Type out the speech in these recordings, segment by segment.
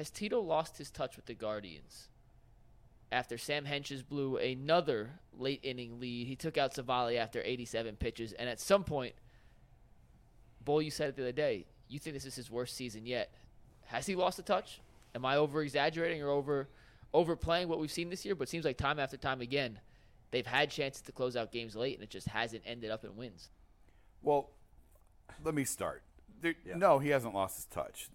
has Tito lost his touch with the Guardians? After Sam Hentges blew another late inning lead, he took out Civale after 87 pitches. And at some point, Bull, you said it the other day, you think this is his worst season yet. Has he lost the touch? Am I over exaggerating or over overplaying what we've seen this year? But it seems like time after time again, they've had chances to close out games late, and it just hasn't ended up in wins. Well, let me start. There, yeah. No, he hasn't lost his touch.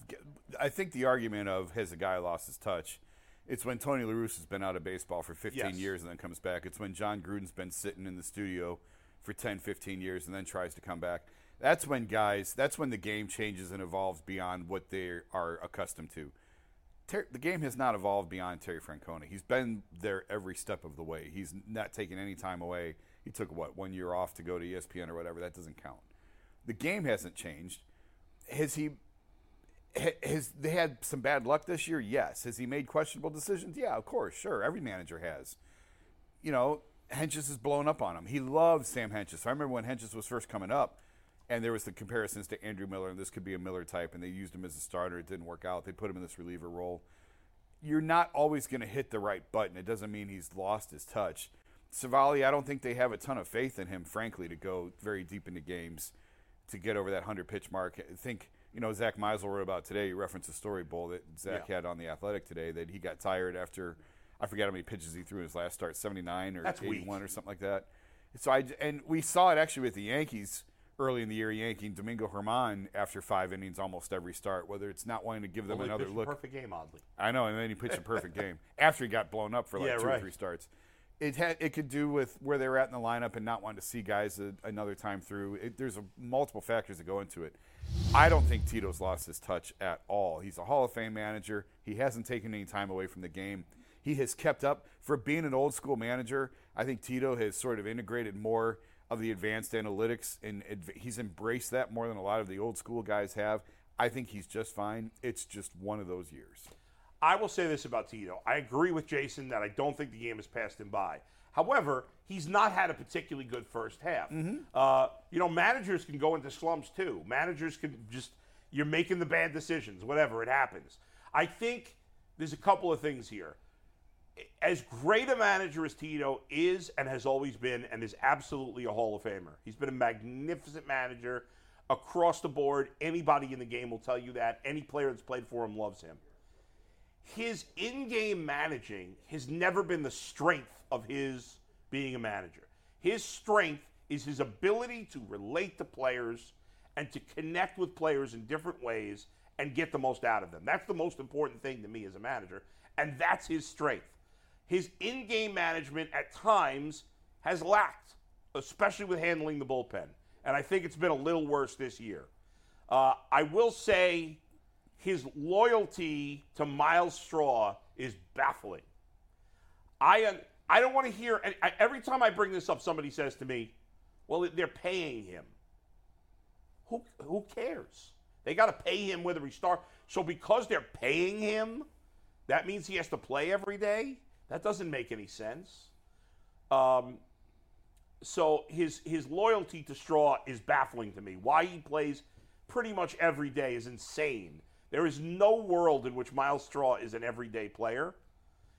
I think the argument of has a guy lost his touch it's when Tony La Russa has been out of baseball for 15 yes. years and then comes back. It's when Jon Gruden's been sitting in the studio for 10, 15 years and then tries to come back. That's when guys, that's when the game changes and evolves beyond what they are accustomed to. Ter- the game has not evolved beyond Terry Francona. He's been there every step of the way. He's not taken any time away. He took what one year off to go to ESPN or whatever. That doesn't count. The game hasn't changed. Has he has they had some bad luck this year? Yes. Has he made questionable decisions? Yeah, of course, sure. Every manager has. You know, Hentges is blowing up on him. He loves Sam Hentges. So I remember when Hentges was first coming up, and there was the comparisons to Andrew Miller, and this could be a Miller type, and they used him as a starter. It didn't work out. They put him in this reliever role. You're not always going to hit the right button. It doesn't mean he's lost his touch. Civale, I don't think they have a ton of faith in him, frankly, to go very deep into games to get over that 100 pitch mark. I think you know, Zach Meisel wrote about today. you referenced a story bowl that Zach yeah. had on the Athletic today that he got tired after I forget how many pitches he threw in his last start, 79 or That's 81 weak. or something like that. So I and we saw it actually with the Yankees early in the year, yanking Domingo Germán after five innings almost every start. Whether it's not wanting to give them well, another look, perfect game, oddly. I know, and then he pitched a perfect game after he got blown up for like yeah, two right. or three starts it had it could do with where they were at in the lineup and not wanting to see guys a, another time through. It, there's a, multiple factors that go into it. I don't think Tito's lost his touch at all. He's a Hall of Fame manager. He hasn't taken any time away from the game. He has kept up for being an old school manager. I think Tito has sort of integrated more of the advanced analytics and he's embraced that more than a lot of the old school guys have. I think he's just fine. It's just one of those years. I will say this about Tito. I agree with Jason that I don't think the game has passed him by. However, he's not had a particularly good first half. Mm-hmm. Uh, you know, managers can go into slumps too. Managers can just, you're making the bad decisions, whatever, it happens. I think there's a couple of things here. As great a manager as Tito is and has always been, and is absolutely a Hall of Famer, he's been a magnificent manager across the board. Anybody in the game will tell you that. Any player that's played for him loves him his in-game managing has never been the strength of his being a manager. His strength is his ability to relate to players and to connect with players in different ways and get the most out of them. That's the most important thing to me as a manager, and that's his strength. His in-game management at times has lacked, especially with handling the bullpen, and I think it's been a little worse this year. Uh, I will say his loyalty to Myles Straw is baffling. I I don't want to hear every time I bring this up, somebody says to me, "Well, they're paying him." Who who cares? They got to pay him whether he start. So because they're paying him, that means he has to play every day. That doesn't make any sense. Um, so his his loyalty to Straw is baffling to me. Why he plays pretty much every day is insane. There is no world in which Myles Straw is an everyday player.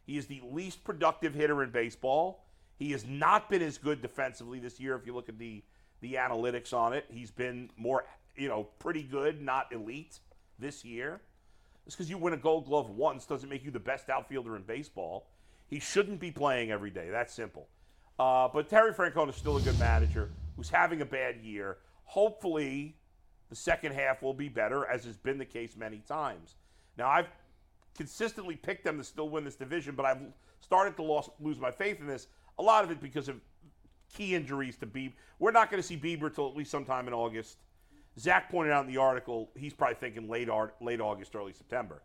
He is the least productive hitter in baseball. He has not been as good defensively this year. If you look at the the analytics on it, he's been more, you know, pretty good, not elite this year. Just because you win a Gold Glove once doesn't make you the best outfielder in baseball. He shouldn't be playing every day. That's simple. Uh, but Terry Francona is still a good manager who's having a bad year. Hopefully, the second half will be better, as has been the case many times. Now, I've consistently picked them to still win this division, but I've started to lose, lose my faith in this. A lot of it because of key injuries to Bieber. We're not going to see Bieber till at least sometime in August. Zach pointed out in the article he's probably thinking late late August, early September.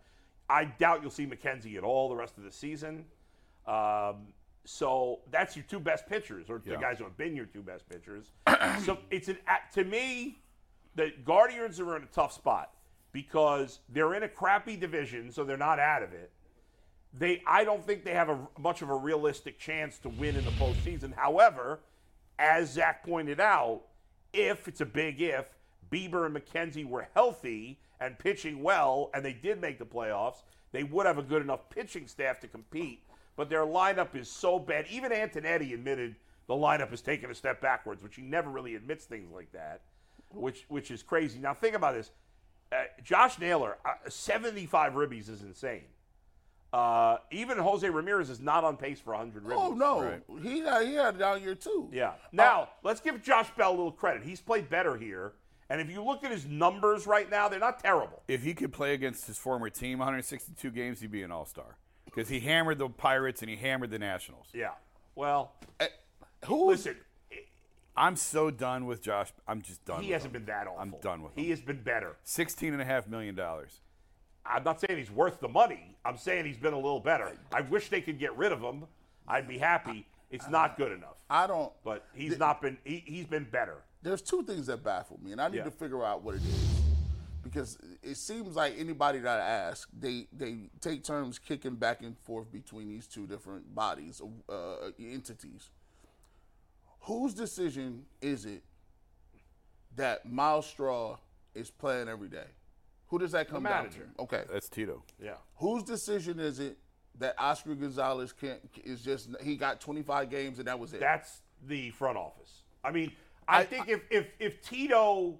I doubt you'll see McKenzie at all the rest of the season. Um, so that's your two best pitchers, or the guys who have been your two best pitchers. so it's an to me, the Guardians are in a tough spot because they're in a crappy division, so they're not out of it. They, I don't think they have a much of a realistic chance to win in the postseason. However, as Zach pointed out, if it's a big if, Bieber and McKenzie were healthy and pitching well, and they did make the playoffs, they would have a good enough pitching staff to compete. But their lineup is so bad. Even Antonetti admitted the lineup has taken a step backwards, which he never really admits things like that, which which is crazy. Now think about this: uh, Josh Naylor, uh, 75 ribbies is insane. Uh, even Jose Ramirez is not on pace for 100 ribbies. Oh no, Right. he had he had it down here too. Yeah. Now, let's give Josh Bell a little credit. He's played better here. And if you look at his numbers right now, they're not terrible. If he could play against his former team 162 games, he'd be an all star. Because he hammered the Pirates and he hammered the Nationals. Yeah. Well, Who? listen, I'm so done with Josh. I'm just done. he with hasn't him. been that awful. I'm done with him. He has been better. Sixteen and a half million dollars. I'm not saying he's worth the money. I'm saying he's been a little better. I wish they could get rid of him. I'd be happy. It's not good enough. I don't. But he's not been. He, he's been better. There's two things that baffle me, and I need Yeah. to figure out what it is because it seems like anybody that I ask, they they take turns kicking back and forth between these two different bodies, uh, entities. Whose decision is it that Myles Straw is playing every day? Who does that come down to? Okay, That's Tito. Yeah. Whose decision is it that Oscar Gonzalez can't is just he got 25 games and that was it? That's the front office. I mean, I, think if, if if Tito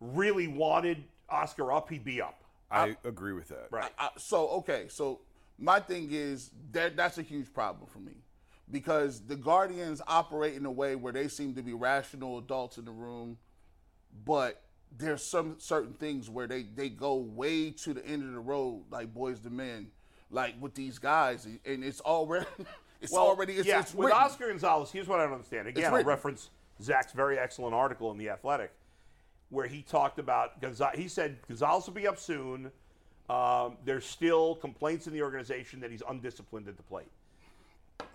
really wanted Oscar up, he'd be up. I agree with that. Right. I, so okay, so my thing is that that's a huge problem for me because the Guardians operate in a way where they seem to be rational adults in the room, but there's some certain things where they they go way to the end of the road, like boys to men, like with these guys, and it's already it's already it's, yeah. it's with. Oscar Gonzalez, here's what I don't understand. Again, I'll reference Zach's very excellent article in the Athletic, where he talked about Gonzalez. He said Gonzalez will be up soon. Um, there's still complaints in the organization that he's undisciplined at the plate.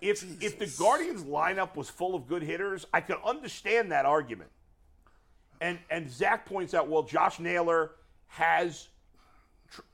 If if the Guardians lineup was full of good hitters, I could understand that argument. And and Zach points out, well, Josh Naylor has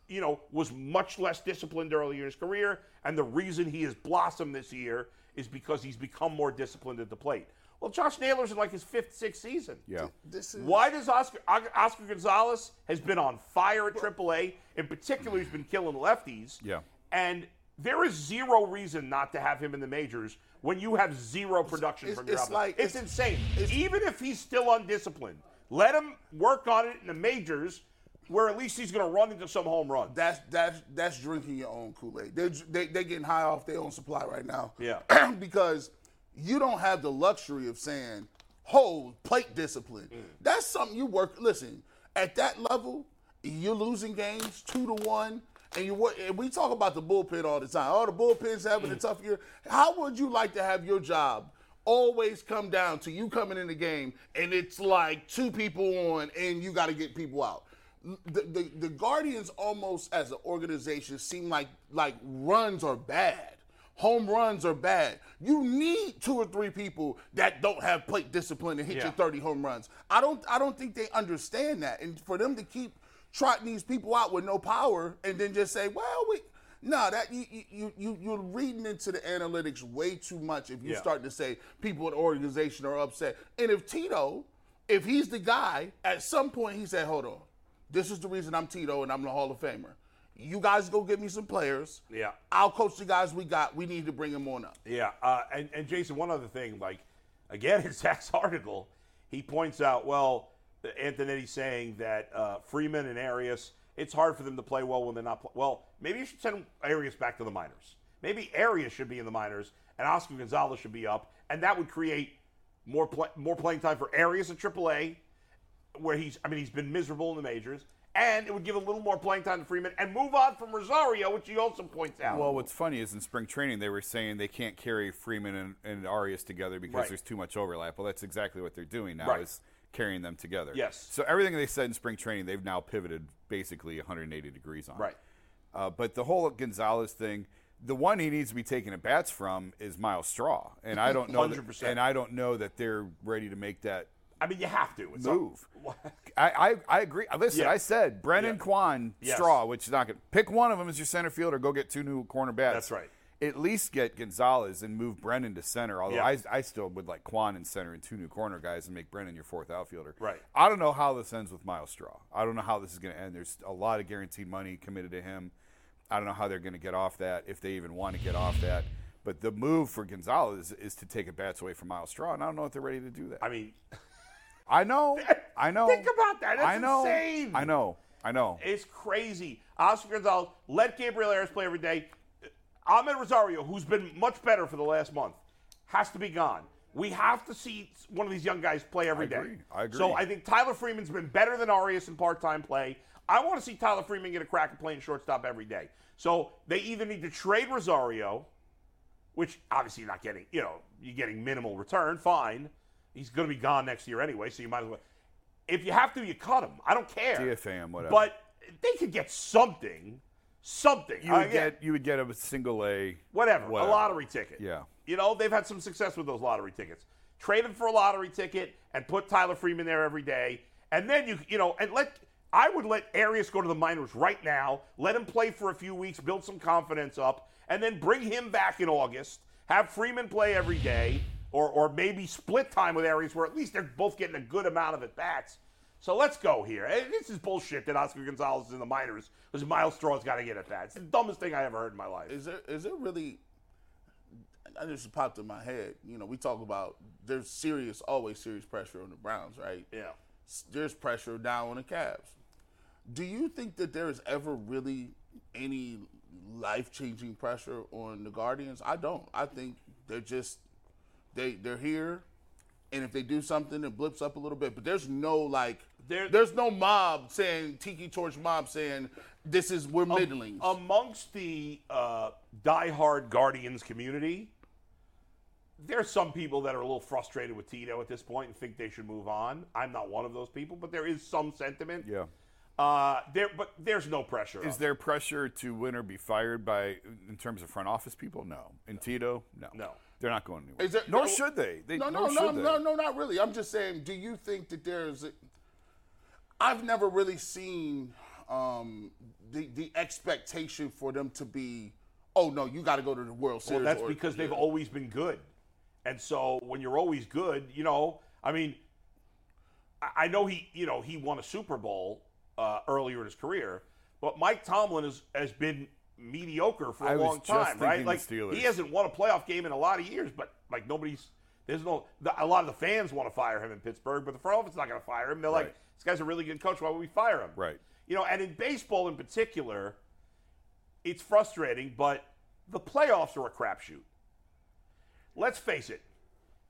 you know, was much less disciplined earlier in his career, and the reason he has blossomed this year is because he's become more disciplined at the plate. Well, Josh Naylor's in like his fifth, sixth season. Yeah. This is Why does Oscar Oscar Gonzalez has been on fire at AAA? In particular, he's been killing lefties. Yeah. And there is zero reason not to have him in the majors when you have zero production It's- from your it's like- it's, it's- insane. it's- Even if he's still undisciplined, let him work on it in the majors, where at least he's going to run into some home runs. That's that's that's drinking your own Kool Aid. They're they they getting high off their own supply right now. Yeah. because you don't have the luxury of saying, "Hold plate discipline." Mm. That's something you work. Listen, at that level, you're losing games two to one. And you and we talk about the bullpen all the time. Oh, the bullpen's having Mm. a tough year. How would you like to have your job always come down to you coming in the game and it's like two people on and you got to get people out? The, the the Guardians almost as an organization seem like like runs are bad. Home runs are bad. You need two or three people that don't have plate discipline to hit Yeah. your 30 home runs. I don't I don't think they understand that. And for them to keep trotting these people out with no power and then just say, well, we no, that you you you you're reading into the analytics way too much if you Yeah. start to say people in the organization are upset. And if Tito, if he's the guy, at some point he said, hold on, this is the reason I'm Tito and I'm the Hall of Famer. You guys go get me some players. Yeah. I'll coach the guys we got. We need to bring them on up. Yeah, uh, and, and Jason, one other thing, like again in Zach's article, he points out, well, Antonetti's saying that uh, Freeman and Arias, it's hard for them to play well when they're not. Pl- well, maybe you should send Arias back to the minors. Maybe Arias should be in the minors, and Oscar Gonzalez should be up, and that would create more play, more playing time for Arias at AAA, where he's. I mean, he's been miserable in the majors. And it would give a little more playing time to Freeman and move on from Rosario, which he also points out. Well, what's funny is in spring training they were saying they can't carry Freeman and, and Arias together because Right. there's too much overlap. Well, that's exactly what they're doing now Right. is carrying them together. Yes. So everything they said in spring training, they've now pivoted basically 180 degrees on. Right. Uh, but the whole Gonzalez thing, the one he needs to be taking at bats from is Myles Straw, and I don't know. That, 100%. and I don't know that they're ready to make that I mean, you have to. It's move. I, I, I agree. Listen, Yeah. I said Brennan Yeah. Kwan Yes. Straw, which is not going to pick one of them as your center field or go get two new corner bats. That's right. At least get Gonzalez and move Brennan to center. Although Yeah. I, I still would like Kwan in center and two new corner guys and make Brennan your fourth outfielder. Right. I don't know how this ends with Myles Straw. I don't know how this is going to end. There's a lot of guaranteed money committed to him. I don't know how they're going to get off that if they even want to get off that. But the move for Gonzalez is to take a bats away from Myles Straw, and I don't know if they're ready to do that. I mean, I know. I know. Think about that. That's I know. insane. I know. I know. It's crazy. Oscar Gonzalez, let Gabriel Arias play every day. Amed Rosario, who's been much better for the last month, has to be gone. We have to see one of these young guys play every I day. agree. I agree. So I think Tyler Freeman's been better than Arias in part-time play. I want to see Tyler Freeman get a crack at playing shortstop every day. So they either need to trade Rosario, which obviously you're not getting, you know, you're getting minimal return, fine. He's going to be gone next year anyway, so you might as well. If you have to, you cut him. I don't care. DFA him, whatever. But they could get something, something. you Uh, would yeah, get you would get a single A. whatever, whatever. a lottery ticket. Yeah. You know, they've had some success with those lottery tickets. Trade him for a lottery ticket and put Tyler Freeman there every day. And then you, you know, and let, I would let Arias go to the minors right now, let him play for a few weeks, build some confidence up, and then bring him back in August. Have Freeman play every day, or, or maybe split time with Arias where at least they're both getting a good amount of at bats. So let's go here. This is bullshit that Oscar Gonzalez is in the minors because Myles Straw's got to get at bats. It's the dumbest thing I ever heard in my life. Is there is there really? I just popped in my head. You know, we talk about there's serious, always serious pressure on the Browns, right? Yeah. There's pressure down on the Cavs. Do you think that there is ever really any life changing pressure on the Guardians? I don't. I think they're just they they're here, and if they do something, it blips up a little bit. But there's no like. There- there's no mob saying Tiki Torch mob saying this is we're middling. amongst the uh, diehard Guardians community, there's some people that are a little frustrated with Tito at this point and think they should move on. I'm not one of those people, but there is some sentiment. Yeah. Uh, there, but there's no pressure. Is on there pressure to win or be fired by in terms of front office people? No. In Tito, no. No. They're not going anywhere. Is there- nor no- should they. they no, no, no, they. no, no, not really. I'm just saying. Do you think that there's? I've never really seen um, the the expectation for them to be. Oh no, you got to go to the World Series. Well, that's or- because they've yeah. always been good. And so when you're always good, you know, I mean, I- I know he, you know, he won a Super Bowl uh, earlier in his career, but Mike Tomlin has, has been mediocre for a I long time, right? Like he hasn't won a playoff game in a lot of years, but like nobody's, there's no, the, a lot of the fans want to fire him in Pittsburgh, but the front office is not going to fire him. They're like, this guy's a really good coach. Why would we fire him? Right. You know, and in baseball in particular, it's frustrating, but the playoffs are a crapshoot. Let's face it.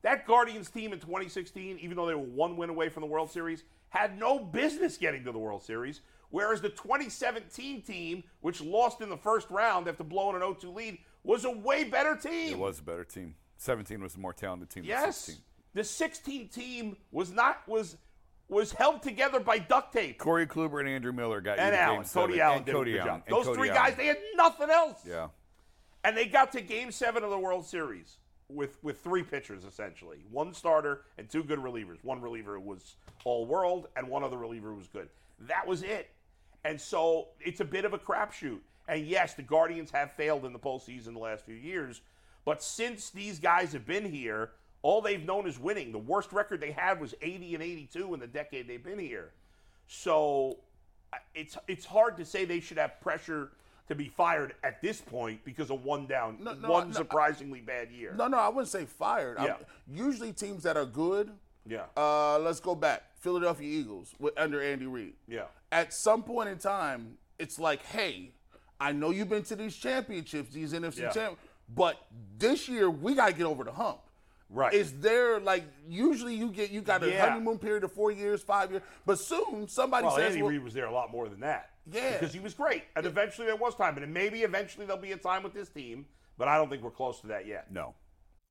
That Guardians team in 2016, even though they were one win away from the World Series, had no business getting to the World Series. Whereas the 2017 team, which lost in the first round after blowing an 0 2 lead, was a way better team. It was a better team. 17 was a more talented team Yes. than 16. The 16 team was not was was held together by duct tape. Corey Kluber and Andrew Miller got you and to Allen, game seven. Cody Allen and did Cody Allen. and Those Cody three Allen. guys, they had nothing else. Yeah. And they got to game seven of the World Series with, with three pitchers, essentially. One starter and two good relievers. One reliever was all world, and one other reliever was good. That was it. And so it's a bit of a crapshoot. And yes, the Guardians have failed in the postseason the last few years. But since these guys have been here, all they've known is winning. The worst record they had was 80 and 82 in the decade they've been here. So it's it's hard to say they should have pressure to be fired at this point because of one down, No, no, one no, surprisingly bad year. No, no, I wouldn't say fired. I'm- Yeah. usually teams that are good. Yeah. Uh, let's go back. Philadelphia Eagles with under Andy Reid. Yeah. At some point in time, it's like, hey, I know you've been to these championships, these NFC Yeah. champ, but this year we got to get over the hump. Right. Is there like usually you get you got a Yeah. honeymoon period of four years, five years, but soon somebody Well, says, Andy well, Reid was there a lot more than that. Yeah. Because he was great. And eventually there was time. And maybe eventually there'll be a time with this team, but I don't think we're close to that yet. No.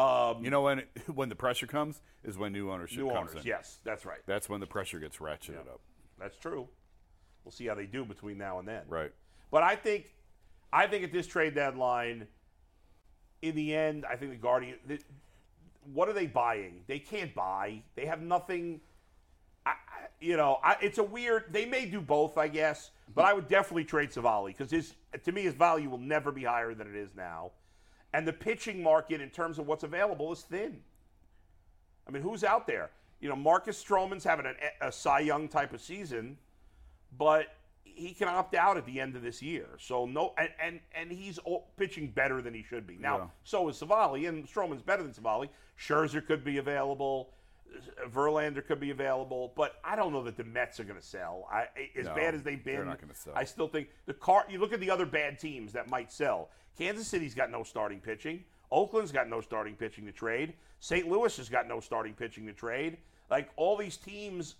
Um, You know when when the pressure comes is when new ownership new comes owners, in. yes, that's right. That's when the pressure gets ratcheted up. That's true. We'll see how they do between now and then. Right. But I think, I think at this trade deadline, in the end, I think the Guardian. The, what are they buying? They can't buy. They have nothing. I, you know, I, it's a weird. They may do both, I guess. But I would definitely trade Civale because his, to me, his value will never be higher than it is now. And the pitching market, in terms of what's available, is thin. I mean, who's out there? You know, Marcus Stroman's having a, a Cy Young type of season, but he can opt out at the end of this year. So no, and and, and he's pitching better than he should be. Now, Yeah. so is Civale, and Stroman's better than Civale. Scherzer could be available. Verlander could be available, but I don't know that the Mets are going to sell. I, as No, bad as they've been, they're not gonna sell. I still think the car. You look at the other bad teams that might sell. Kansas City's got no starting pitching. Oakland's got no starting pitching to trade. St. Louis has got no starting pitching to trade. Like all these teams,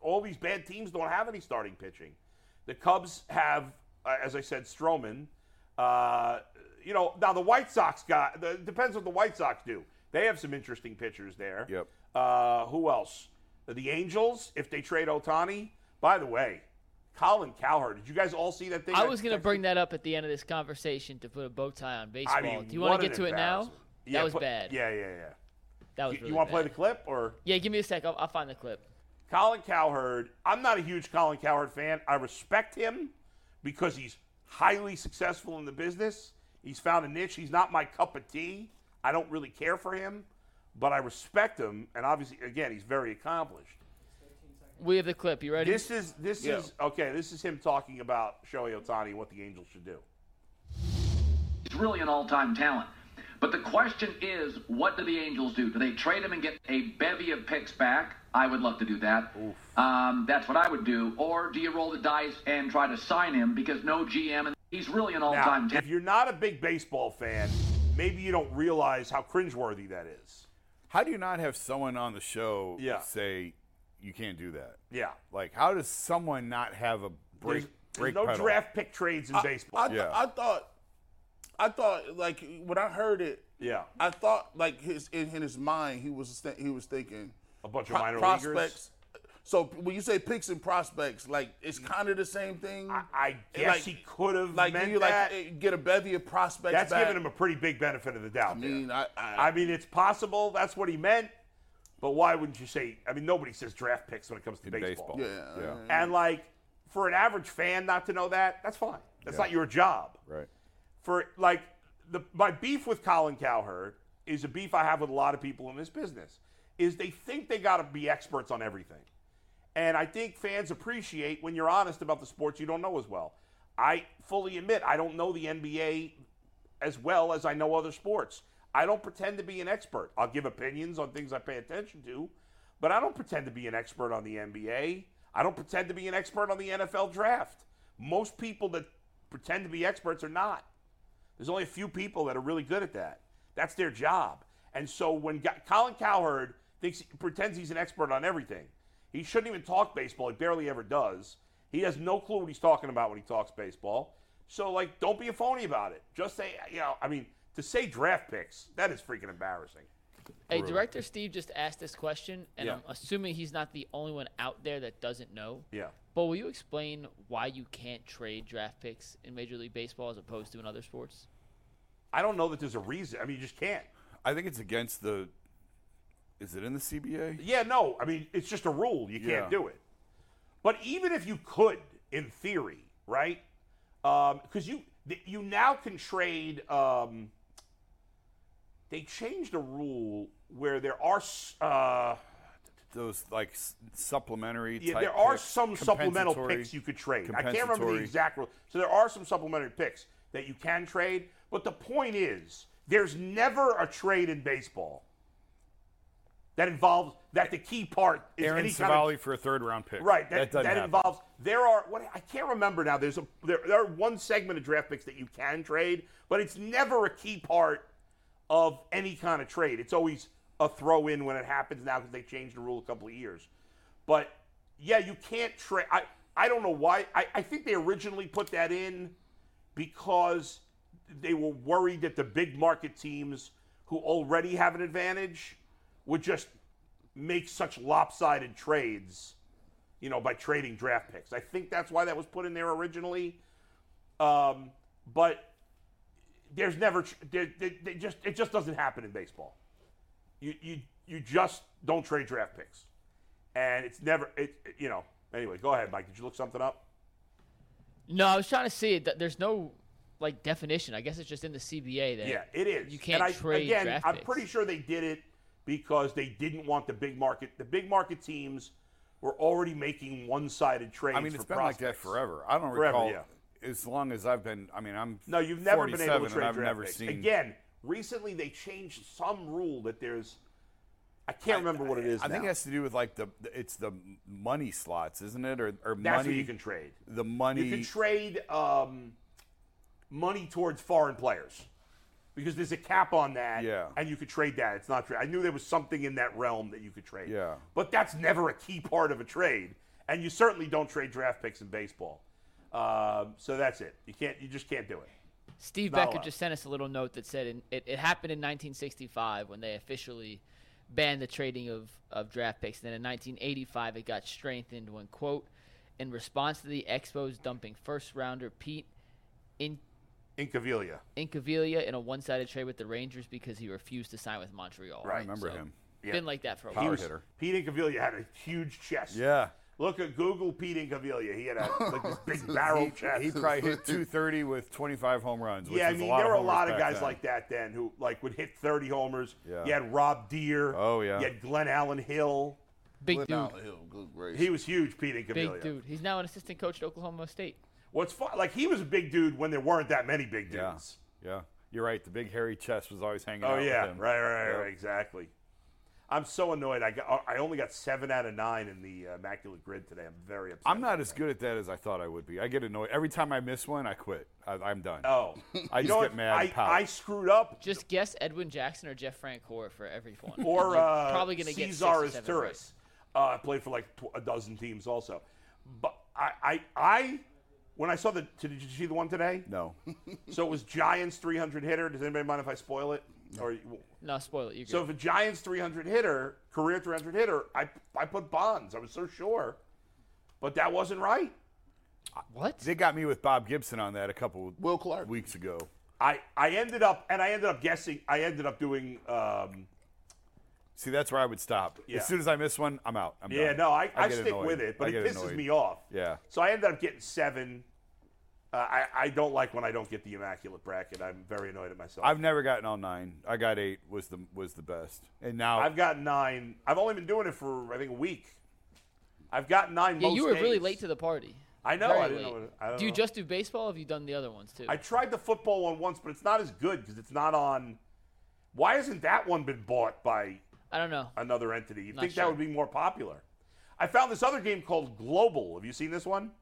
all these bad teams don't have any starting pitching. The Cubs have, uh, as I said, Stroman. Uh, you know, now the White Sox got. The, depends what the White Sox do. They have some interesting pitchers there. Yep. Uh, who else? The Angels, if they trade Ohtani. By the way, Colin Cowherd. Did you guys all see that thing? I was going to bring that up at the end of this conversation to put a bow tie on baseball. I mean, Do you want to get to it now? embarrassment. that was put- bad. Yeah, yeah, yeah. That was You, really want to play the clip or Yeah, give me a sec. I'll, I'll find the clip. Colin Cowherd? I'm not a huge Colin Cowherd fan. I respect him because he's highly successful in the business. He's found a niche. He's not my cup of tea. I don't really care for him, but I respect him, and obviously, again, he's very accomplished. We have the clip. You ready? This is this Yeah. is okay. This is him talking about Shohei Ohtani and what the Angels should do. He's really an all-time talent. But the question is, what do the Angels do? Do they trade him and get a bevy of picks back? I would love to do that. Um, that's what I would do. Or do you roll the dice and try to sign him because no GM and he's really an all-time talent. if you're not a big baseball fan, maybe you don't realize how cringeworthy that is. How do you not have someone on the show Yeah. say you can't do that? Yeah. Like, how does someone not have a break There's, there's no pedal? draft pick trades in baseball. I, th- Yeah. I thought, I thought like when I heard it, yeah. I thought like his in, in his mind he was th- he was thinking A bunch of pro- minor prospects. leaguers. So when you say picks and prospects, like it's kind of the same thing. I, I guess Like- he could have like meant you like that. eh, get a bevy of prospects. That's back. giving him a pretty big benefit of the doubt. I mean. I, I, I mean, it's possible that's what he meant, but why wouldn't you say? I mean, nobody says draft picks when it comes to In baseball. baseball. yeah, Yeah. And like, for an average fan not to know that, that's fine. That's Yeah. not your job. Right. For like, the my beef with Colin Cowherd is a beef I have with a lot of people in this business. Is they think they got to be experts on everything, and I think fans appreciate when you're honest about the sports you don't know as well. I fully admit I don't know the NBA as well as I know other sports. I don't pretend to be an expert. I'll give opinions on things I pay attention to, but I don't pretend to be an expert on the NBA. I don't pretend to be an expert on the NFL draft. Most people that pretend to be experts are not. There's only a few people that are really good at that. That's their job. And so when Colin Cowherd thinks pretends he's an expert on everything, he shouldn't even talk baseball. He barely ever does. He has no clue what he's talking about when he talks baseball. So like, don't be a phony about it. Just say, you know, I mean, to say draft picks, that is freaking embarrassing. Hey, Director Steve just asked this question, and Yeah. I'm assuming he's not the only one out there that doesn't know. Yeah. But will you explain why you can't trade draft picks in Major League Baseball as opposed to in other sports? I don't know that there's a reason. I mean, you just can't. I think it's against the. Is it in the CBA? Yeah, no. I mean, it's just a rule. You can't do it. But even if you could, in theory, right? Because you you now can trade. Um, they changed a rule where there are. Uh, Those like supplementary. yeah, there are picks, some supplemental picks you could trade. I can't remember the exact rule. So there are some supplementary picks that you can trade. But the point is, There's never a trade in baseball that involves that the key part is Aaron any kind Civale of for a third round pick. right. That, doesn't that involves there are what I can't remember now. There's a there, there are one segment of draft picks that you can trade, but it's never a key part of any kind of trade. It's always a throw in when it happens now because they changed the rule a couple of years. But yeah, you can't trade. I I don't know why. I, I think they originally put that in because they were worried that the big market teams who already have an advantage would just make such lopsided trades, you know, by trading draft picks. I think that's why that was put in there originally. Um, but there's never tr- there, there, there just it just doesn't happen in baseball. You you you just don't trade draft picks, and it's never it you know. Anyway, go ahead, Mike. Did you look something up? No, I was trying to see it. There's no like definition. I guess it's just in the CBA that Yeah, it is. You can't and I, trade again. draft I'm picks. pretty sure they did it because they didn't want the big market. The big market teams were already making one-sided trades. I mean, it's for been like that forever. I don't Forever, recall. yeah. As long as I've been, I mean, I'm No, you've never been able to trade I've draft never picks. Again, recently they changed some rule that there's. I can't remember what it is. I think it has to do with like the it's the money slots, isn't it? Or, or that's money what you can trade. the money. You can trade um, money towards foreign players because there's a cap on that. Yeah. And you could trade that. It's not trade. I knew there was something in that realm that you could trade. Yeah. But that's never a key part of a trade, and you certainly don't trade draft picks in baseball. Um, so that's it. You can't. You just can't do it. Steve Not Becker allowed. just sent us a little note that said in, it, it happened in 1965 when they officially banned the trading of, of draft picks. Then in 1985, it got strengthened when, quote, in response to the Expos dumping first rounder Pete in Incaviglia. Incaviglia in a one sided trade with the Rangers because he refused to sign with Montreal. Right. I remember So, him. Yeah. Been like that for a He while. Power was, hitter. Pete Incaviglia had a huge chest. Yeah. Look at Google Pete Incaviglia. He had a like this big barrel chest. He probably hit 230 with 25 home runs. Which yeah, I mean, a lot there were a lot of guys then. like that then who like would hit 30 homers. Yeah. You had Rob Deer. Oh, yeah. You had Glenallen Hill. Big Glenn dude. Allen Hill, good gracious. He was huge, Pete Incaviglia. Big dude. He's now an assistant coach at Oklahoma State. What's fun? Like he was a big dude when there weren't that many big dudes. Yeah. yeah. You're right. The big hairy chest was always hanging Oh out yeah, with him. right, right, Yeah. right, exactly. I'm so annoyed. I got. I only got seven out of nine in the uh, immaculate grid today. I'm very upset. I'm not as good at that as I thought I would be. I get annoyed every time I miss one. I quit. I, I'm done. Oh, I you just know get mad I, and. I screwed up. Just guess Edwin Jackson or Jeff Francoeur for every one. or uh, probably going to get Cesar six or seven right. Turris. Uh, played for like tw- a dozen teams also. But I, I, I, when I saw the, did you see the one today? No. So it was Giants 300 hitter. Does anybody mind if I spoil it? Or No, spoil it. You're so if a Giants 300 hitter, career 300 hitter, I, I put Bonds. I was so sure, but that wasn't right. what? They got me with Bob Gibson on that a couple Will Clark. weeks ago. I, I ended up, and I ended up guessing. I ended up doing. Um, See, that's where I would stop. Yeah. As soon as I miss one, I'm out. I'm yeah, done. no, I, I, get stick annoyed. with it, but I it pisses annoyed. me off. Yeah. So I ended up getting seven. Uh, I, I don't like when I don't get the immaculate bracket. I'm very annoyed at myself. I've never gotten all nine. I got eight. Was the was the best. And now I've got nine. I've only been doing it for I think a week. I've got nine. Yeah, most you were really late to the party. I know. Very I didn't late. know. what- I don't Do you know. just do baseball? Or have you done the other ones too? I tried the football one once, but it's not as good because it's not on. Why hasn't that one been bought by I don't know. another entity? You think sure. that would be more popular? I found this other game called Global. Have you seen this one?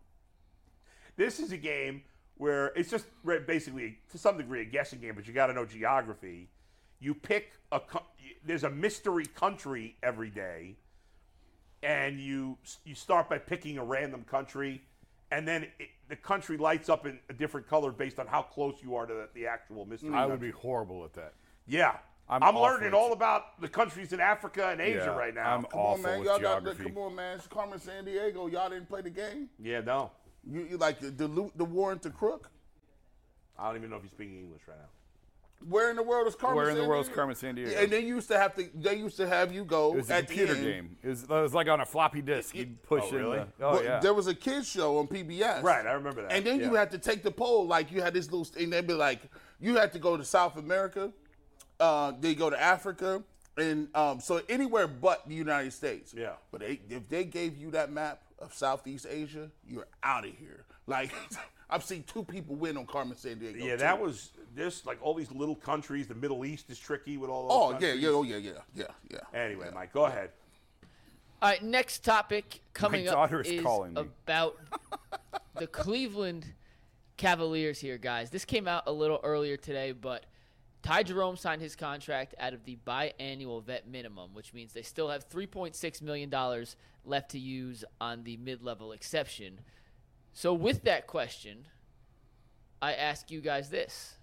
This is a game where it's just basically, to some degree, a guessing game, but you got to know geography. You pick a. co- There's a mystery country every day, and you you start by picking a random country, and then it, the country lights up in a different color based on how close you are to the, the actual mystery. I country. would be horrible at that. Yeah. I'm I'm, learning all about the countries in Africa and Asia Yeah, right now. I'm Come awful on, man. with Y'all got the, geography. come on, man. It's Carmen Sandiego. Y'all didn't play the game. yeah, no. You, you like the, the loot, the Warrington Crook? I don't even know if he's speaking English right now. Where in the world is Carmen? Where in the world is Diego? Carmen Sandiego? And they used to have to. They used to have you go It was a at the computer end. game. It was, it was like on a floppy disk. You'd push Oh, in really? the. Oh But yeah. There was a kids show on PBS. Right, I remember that. And then you had to take the poll. Like you had this little, and they'd be like, you had to go to South America. Uh, they go to Africa, and um, so anywhere but the United States. Yeah. But they, if they gave you that map of Southeast Asia, you're out of here. Like I've seen two people win on Carmen Sandiego. Yeah, too. that was this like all these little countries. The Middle East is tricky with all those. Oh yeah, countries. yeah, oh yeah, yeah, yeah, yeah. Anyway, yeah. Mike, go ahead. All right, next topic coming up daughter is is calling about the Cleveland Cavaliers here, guys. This came out a little earlier today, but Ty Jerome signed his contract out of the biannual vet minimum, which means they still have $3.6 million left to use on the mid level exception. So, with that question, I ask you guys this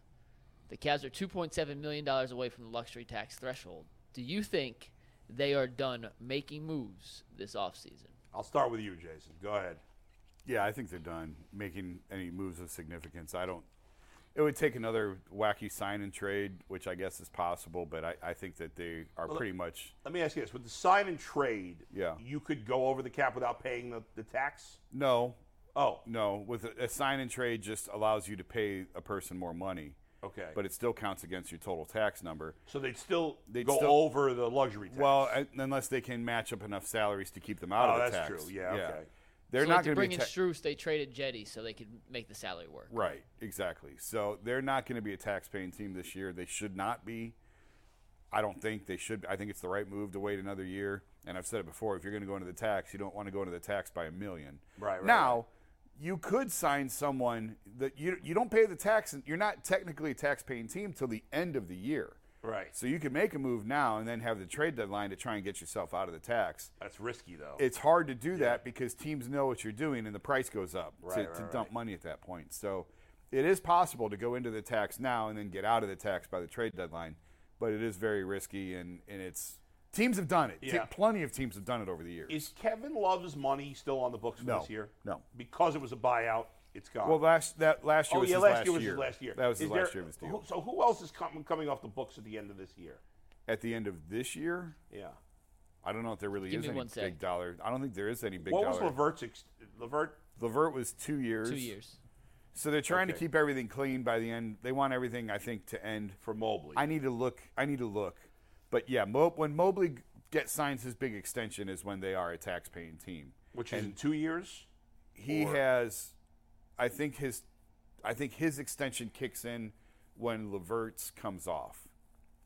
the Cavs are $2.7 million away from the luxury tax threshold. Do you think they are done making moves this offseason? I'll start with you, Jason. Go ahead. Yeah, I think they're done making any moves of significance. I don't. It would take another wacky sign and trade, which I guess is possible, but I, I think that they are pretty much. Let me ask you this: With the sign and trade, Yeah. you could go over the cap without paying the, the tax. No, Oh, no. With a, a sign and trade, just allows you to pay a person more money, okay. but it still counts against your total tax number. so they'd still They'd go still- over the luxury tax. Well, uh, unless they can match up enough salaries to keep them out Oh, of the tax. that's tax. true. Yeah, okay. They're so not like to bring be in ta- Strus, they traded Jetty so they could make the salary work. Right, exactly. So they're not going to be a tax-paying team this year. They should not be. I don't think they should. I think it's the right move to wait another year. And I've said it before: if you're going to go into the tax, you don't want to go into the tax by a million. Right, right, Now, you could sign someone that you you don't pay the tax, and you're not technically a tax-paying team till the end of the year. Right. So you can make a move now and then have the trade deadline to try and get yourself out of the tax. That's risky, though. It's hard to do that because teams know what you're doing and the price goes up Right, to, right, to right. dump money at that point. So it is possible to go into the tax now and then get out of the tax by the trade deadline, but it is very risky and, and it's teams have done it. Te- Yeah. plenty of teams have done it over the years. Is Kevin Love's money still on the books for No, this year? no. Because it was a buyout, it's gone. well, last that last year oh was yeah, his last last year was his last year. That was Is his last year of his deal. who- so who else is com- coming off the books at the end of this year? At the end of this year, Yeah. I don't know if there really Give is any big sec. dollar. I don't think there is any big dollar. what was dollar. LeVert's ex- LeVert? LeVert was two years. Two years. So they're trying to keep everything clean by the end. They want everything, I think, to end For Mobley. I need to look. I need to look. But yeah, Mo, when Mobley gets signs his big extension is when they are a tax-paying team. which is in two years. He Or- has, I think his, I think his extension kicks in when LeVert's comes off.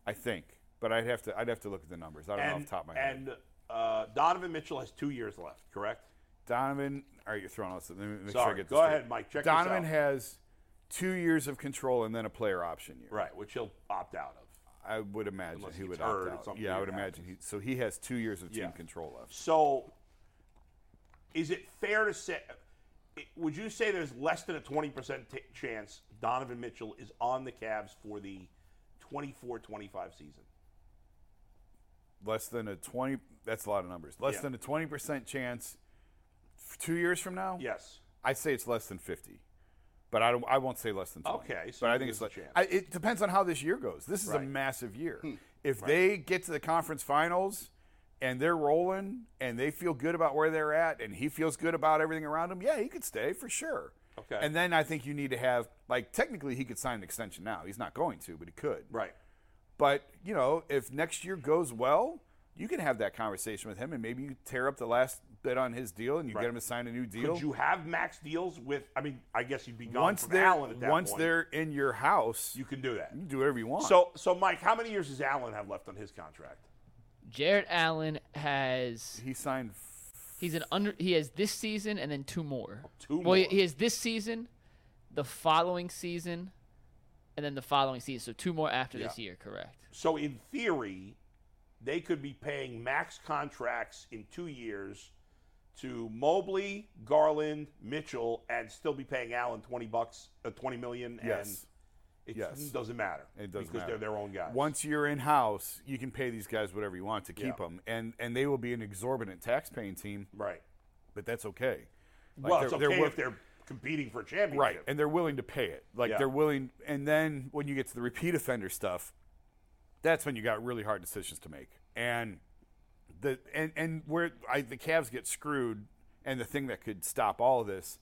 I think, but I'd have to. I'd have to look at the numbers. I don't know off the top of my head. and uh, Donovan Mitchell has two years left, correct? Donovan, all right, you're throwing us. Let me make sure I Sorry, get this go straight. ahead, Mike. Check this out. Donovan has two years of control and then a player option year. Right, which he'll opt out of. I would imagine Unless he would opt out. something Yeah, I would imagine he. So he has two years of team Yeah. control left. So, is it fair to say? Would you say there's less than a 20% t- chance Donovan Mitchell is on the Cavs for the 24-25 season? Less than a twenty. That's a lot of numbers. Less Yeah. than a twenty percent chance. Two years from now, Yes. I'd say it's less than fifty. But I don't. I won't say less than twenty. Okay, so but I think it's like. a I, chance. it depends on how this year goes. This is a massive year. Hmm. If they get to the conference finals and they're rolling and they feel good about where they're at and he feels good about everything around him, yeah, he could stay for sure. Okay. And then I think you need to have like technically he could sign an extension now. He's not going to, but he could. Right. But you know, if next year goes well, you can have that conversation with him, and maybe you tear up the last bit on his deal, and you Right. get him to sign a new deal. Could you have max deals with? I mean, I guess you'd be gone once from they're Allen at that once point. they're in your house, you can do that. you can do whatever you want. So, so Mike, how many years does Allen have left on his contract? Jarrett Allen has he signed. he's an under he has this season and then two more. Two Well, he- more. he has this season, the following season, and then the following season. So two more after this year, correct? So, in theory, they could be paying max contracts in two years to Mobley, Garland, Mitchell, and still be paying Allen twenty bucks, uh, twenty million. Yes. It Yes. doesn't matter. It doesn't because matter. they're their own guys. Once you're in house, you can pay these guys whatever you want to keep Yeah. them, and and they will be an exorbitant tax-paying team, right. but that's okay. Like, well, they're- it's they're okay if they're competing for a championship. Right, and they're willing to pay it. Like Yeah. they're willing, and then when you get to the repeat offender stuff, that's when you got really hard decisions to make. And the and and where I, the Cavs get screwed, and the thing that could stop all of this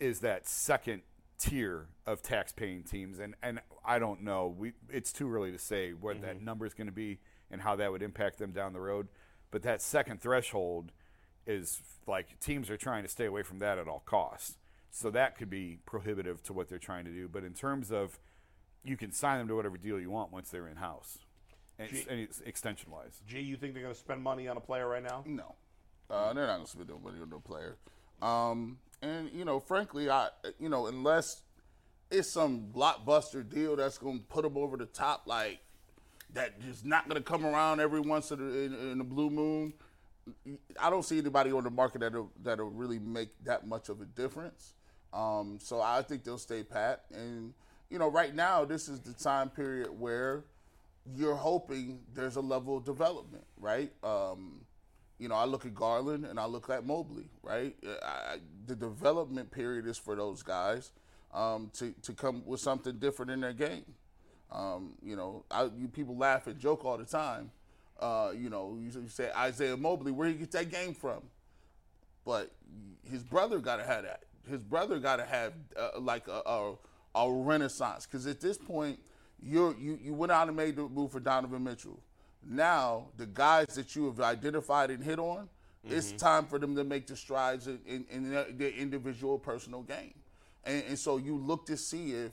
is that second tier of tax-paying teams. And and I don't know, we it's too early to say what that Mm-hmm. number is going to be and how that would impact them down the road. But that second threshold is like teams are trying to stay away from that at all costs. So that could be prohibitive to what they're trying to do. But in terms of you can sign them to whatever deal you want once they're in house, and, Gee. and it's extension wise. G, you think they're going to spend money on a player right now? No, uh, they're not going to spend money on no player. Um, and you know, frankly, I you know, unless it's some blockbuster deal that's going to put them over the top, like that, just not going to come around every once in, a- in, in a blue moon. I don't see anybody on the market that'll that'll really make that much of a difference. Um, so I think they'll stay pat. And you know, right now this is the time period where you're hoping there's a level of development, right? Um, you know, I look at Garland and I look at Mobley, right? I, the development period is for those guys um, to to come with something different in their game. Um, you know, I, you people laugh and joke all the time. Uh, you know, you, you say Isaiah Mobley, where he get that game from? But his brother got to have that. His brother got to have uh, like a, a, a renaissance because at this point, you're, you you went out and made the move for Donovan Mitchell. Now the guys that you have identified and hit on, it's time for them to make the strides in, in, in their, their individual personal game. And, and so you look to see if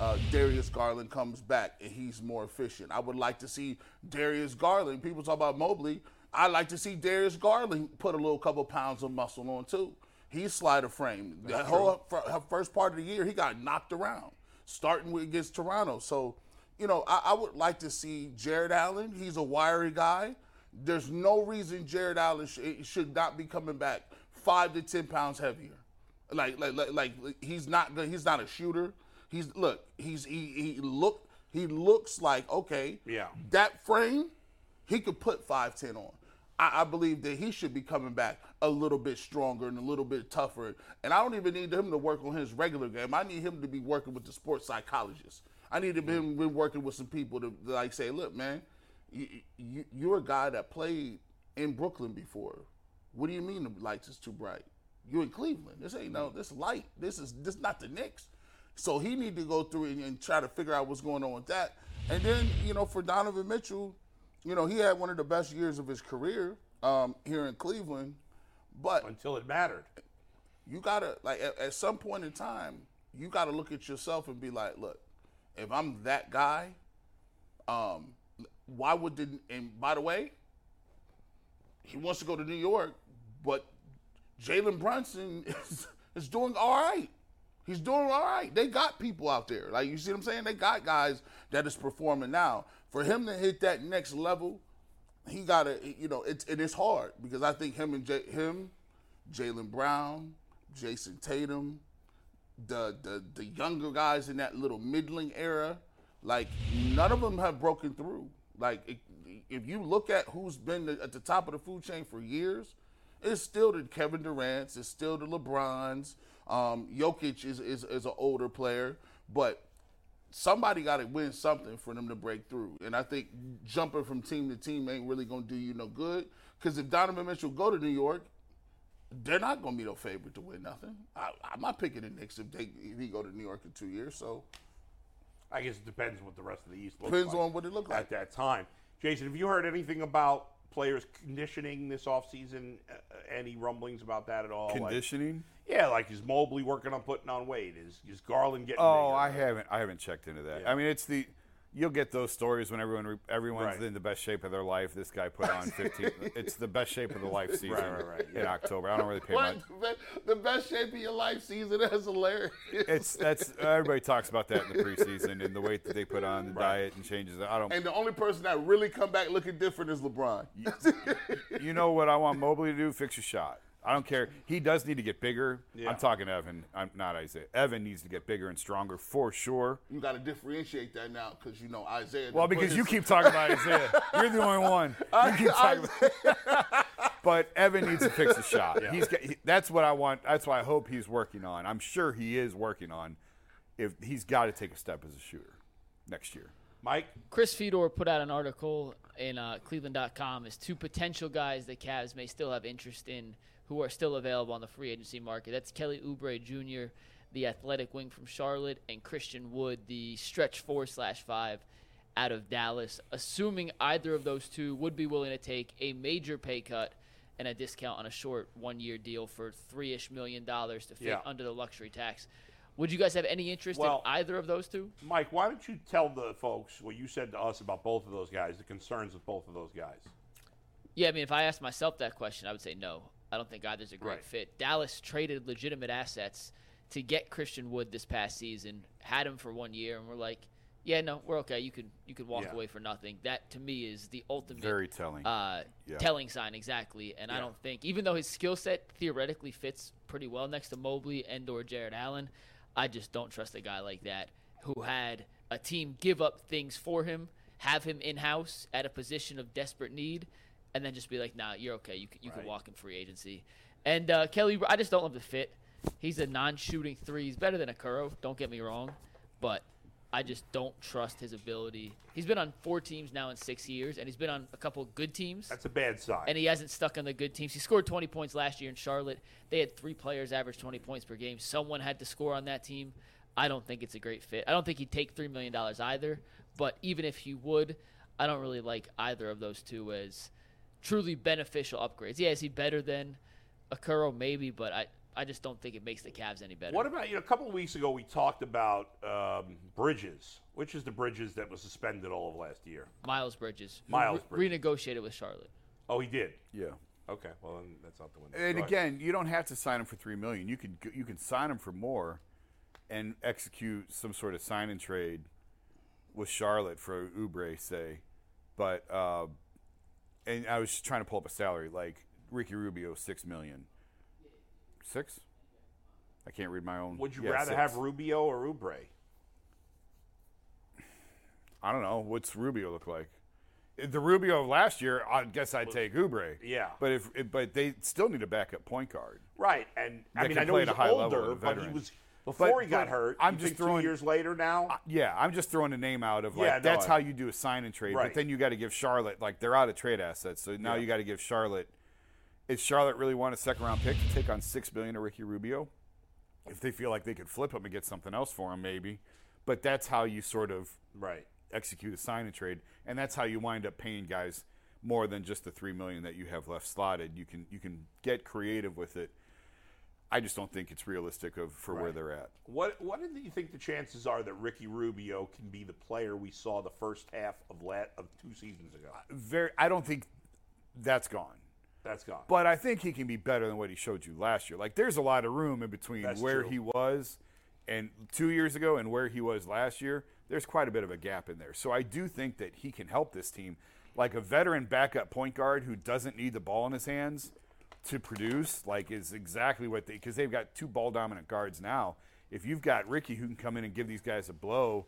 uh, Darius Garland comes back and he's more efficient. I would like to see Darius Garland. People talk about Mobley. I like to see Darius Garland put a little couple pounds of muscle on too. He's slider frame. The whole fir- first part of the year, he got knocked around, starting with against Toronto. So, you know, I, I would like to see Jarrett Allen. He's a wiry guy. There's no reason Jarrett Allen sh- should not be coming back five to ten pounds heavier. Like, like, like, like he's not. good- He's not a shooter. He's look. He's he, he look. He looks like okay. Yeah. That frame, he could put five ten on. I, I believe that he should be coming back a little bit stronger and a little bit tougher. And I don't even need him to work on his regular game. I need him to be working with the sports psychologist. I need to be working with some people to like say, look, man, you, you, you're a guy that played in Brooklyn before. What do you mean the lights is too bright? You're in Cleveland. This ain't no this light. This is this not the Knicks. So he need to go through and, and try to figure out what's going on with that. And then you know for Donovan Mitchell, you know he had one of the best years of his career um, here in Cleveland, but Until it mattered. you gotta like at, at some point in time you gotta look at yourself and be like look if i'm that guy um why would the and by the way he wants to go to new york but jalen brunson is, is doing all right. He's doing all right. They got people out there. Like you see what i'm saying? They got guys that is performing now. For him to hit that next level he gotta you know it's it is hard because i think him and J, him Jaylen Brown, Jayson Tatum, the, the the younger guys in that little middling era, like none of them have broken through. Like if, if you look at who's been at the top of the food chain for years, it's still the Kevin Durant's, it's still the LeBrons. Um, Jokic is, is is an older player, but somebody got to win something for them to break through. And I think jumping from team to team ain't really gonna do you no good. Because if Donovan Mitchell go to New York, they're not going to be no favorite to win nothing. I, I'm not picking the Knicks if they if he go to New York in two years. So I guess it depends what the rest of the East looks depends like on what it look like. at that time. Jason, have you heard anything about players conditioning this offseason? Uh, any rumblings about that at all? Like- Conditioning? yeah, like is Mobley working on putting on weight? Is is Garland getting? Oh, bigger? I haven't. I haven't checked into that. Yeah. I mean, it's the you'll get those stories when everyone everyone's Right. in the best shape of their life. This guy put on 15. it's the best shape of the life season right, right, in October. I don't really pay What much. the best shape of your life season? That's hilarious. It's that's everybody talks about that in the preseason and the weight that they put on, the diet and changes. I don't. and the only person that really come back looking different is LeBron. you know what I want Mobley to do? Fix a shot. I don't care. He does need to get bigger. Yeah. I'm talking Evan. I'm not Isaiah. Evan needs to get bigger and stronger for sure. you got to differentiate that now because you know Isaiah. Well, done put because you keep talking about Isaiah. You're the only one. You keep talking about But Evan needs to fix the shot. He's got, he, that's what I want. That's what I hope he's working on. I'm sure he is working on. If he's got to take a step as a shooter next year. Mike. Chris Fedor put out an article in uh, Cleveland.com as two potential guys that Cavs may still have interest in who are still available on the free agency market. That's Kelly Oubre Jr., the athletic wing from Charlotte, and Christian Wood, the stretch four slash five out of Dallas. Assuming either of those two would be willing to take a major pay cut and a discount on a short one year deal for three ish million dollars to fit Yeah. under the luxury tax. Would you guys have any interest Well- in either of those two? Mike, why don't you tell the folks what you said to us about both of those guys, the concerns with both of those guys? Yeah, I mean, if I asked myself that question, I would say no. I don't think either's a great Right. fit. Dallas traded legitimate assets to get Christian Wood this past season, had him for one year, and we're like, yeah, no, we're okay. You could you could walk Yeah. away for nothing. That to me is the ultimate Very telling. uh, Yeah. telling sign exactly. And I don't think, even though his skill set theoretically fits pretty well next to Mobley and or Jarrett Allen, I just don't trust a guy like that who had a team give up things for him, have him in house at a position of desperate need, and then just be like, "Nah, you're okay. You can, you can walk in free agency." And uh, Kelly, I just don't love the fit. He's a non-shooting three. He's better than Okoro. Don't get me wrong, but I just don't trust his ability. He's been on four teams now in six years, and he's been on a couple of good teams That's a bad sign. and he hasn't stuck on the good teams. He scored 20 points last year in Charlotte. They had three players average 20 points per game. Someone had to score on that team. I don't think it's a great fit. I don't think he'd take $3 million either, but even if he would, I don't really like either of those two as truly beneficial upgrades. Yeah, is he better than Okoro? Maybe, but I, I just don't think it makes the Cavs any better. What about you know? A couple of weeks ago, we talked about um, Bridges, which is the Bridges that was suspended all of last year. Miles Bridges? who Miles re- Bridges. renegotiated with Charlotte. Oh, he did. yeah. Okay, well then that's not the one. And Go again, you don't have to sign him for three million. You could you can sign him for more, and execute some sort of sign and trade with Charlotte for Oubre, say. But uh, and I was just trying to pull up a salary like Ricky Rubio, six million. Six? I can't read my own. would you yeah, rather six. have Rubio or Oubre? I don't know. What's Rubio look like? The Rubio of last year, I guess I'd take Oubre. Yeah. But if but they still need a backup point guard. Right, and I mean I know he's a high older, but he was before But- he got hurt. I'm just throwing- two years later now. Yeah, I'm just throwing a name out of like Yeah, no, that's I- how you do a sign and trade. Right. But then you got to give Charlotte like they're out of trade assets, so now Yeah. you got to give Charlotte. Is Charlotte really want a second round pick to take on six billion to Ricky Rubio? If they feel like they could flip him and get something else for him, maybe. But that's how you sort of right. execute a sign and trade, and that's how you wind up paying guys more than just the three million that you have left slotted. You can you can get creative with it. I just don't think it's realistic of for where they're at. What What do you think the chances are that Ricky Rubio can be the player we saw the first half of lat of two seasons ago? Uh, very, I don't think that's gone. That's gone. But I think he can be better than what he showed you last year. Like there's a lot of room in between That's where true. he was and 2 years ago and where he was last year. There's quite a bit of a gap in there. So I do think that he can help this team like a veteran backup point guard who doesn't need the ball in his hands to produce like is exactly what they cuz they've got two ball dominant guards now. If you've got Ricky who can come in and give these guys a blow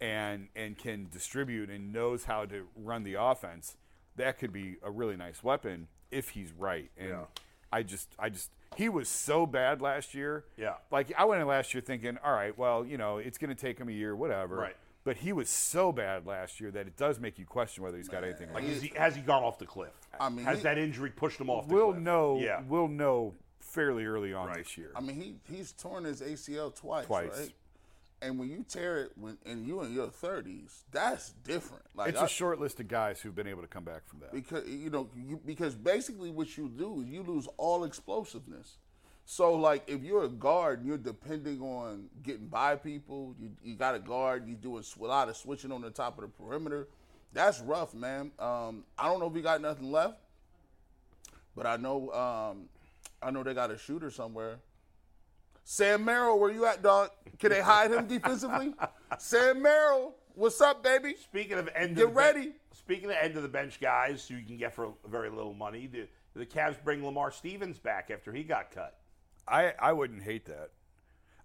and and can distribute and knows how to run the offense, that could be a really nice weapon if he's right. And Yeah. I just I just he was so bad last year. Yeah. Like I went in last year thinking, all right, well, you know, it's going to take him a year, whatever. Right. But he was so bad last year that it does make you question whether he's got anything. like, left. is he, has he gone off the cliff? I mean, has he- that injury pushed him off the we'll cliff? know. Yeah. We'll know fairly early on Right. this year. I mean, he he's torn his ACL twice, Twice. right? And when you tear it when and you in your thirties, that's different. Like it's I- a short list of guys who've been able to come back from that. because you know you, because basically what you do is you lose all explosiveness. So like if you're a guard and you're depending on getting by people, you you got a guard, you doing sw- a lot of switching on the top of the perimeter. That's rough, man. Um, I don't know if he got nothing left, but I know um, I know they got a shooter somewhere. Sam Merrill, where you at, dog? Can they hide him defensively? Sam Merrill, what's up, baby? Speaking of end Get of ready. speaking of end of the bench guys who you can get for very little money, the, the Cavs bring Lamar Stevens back after he got cut. I I wouldn't hate that.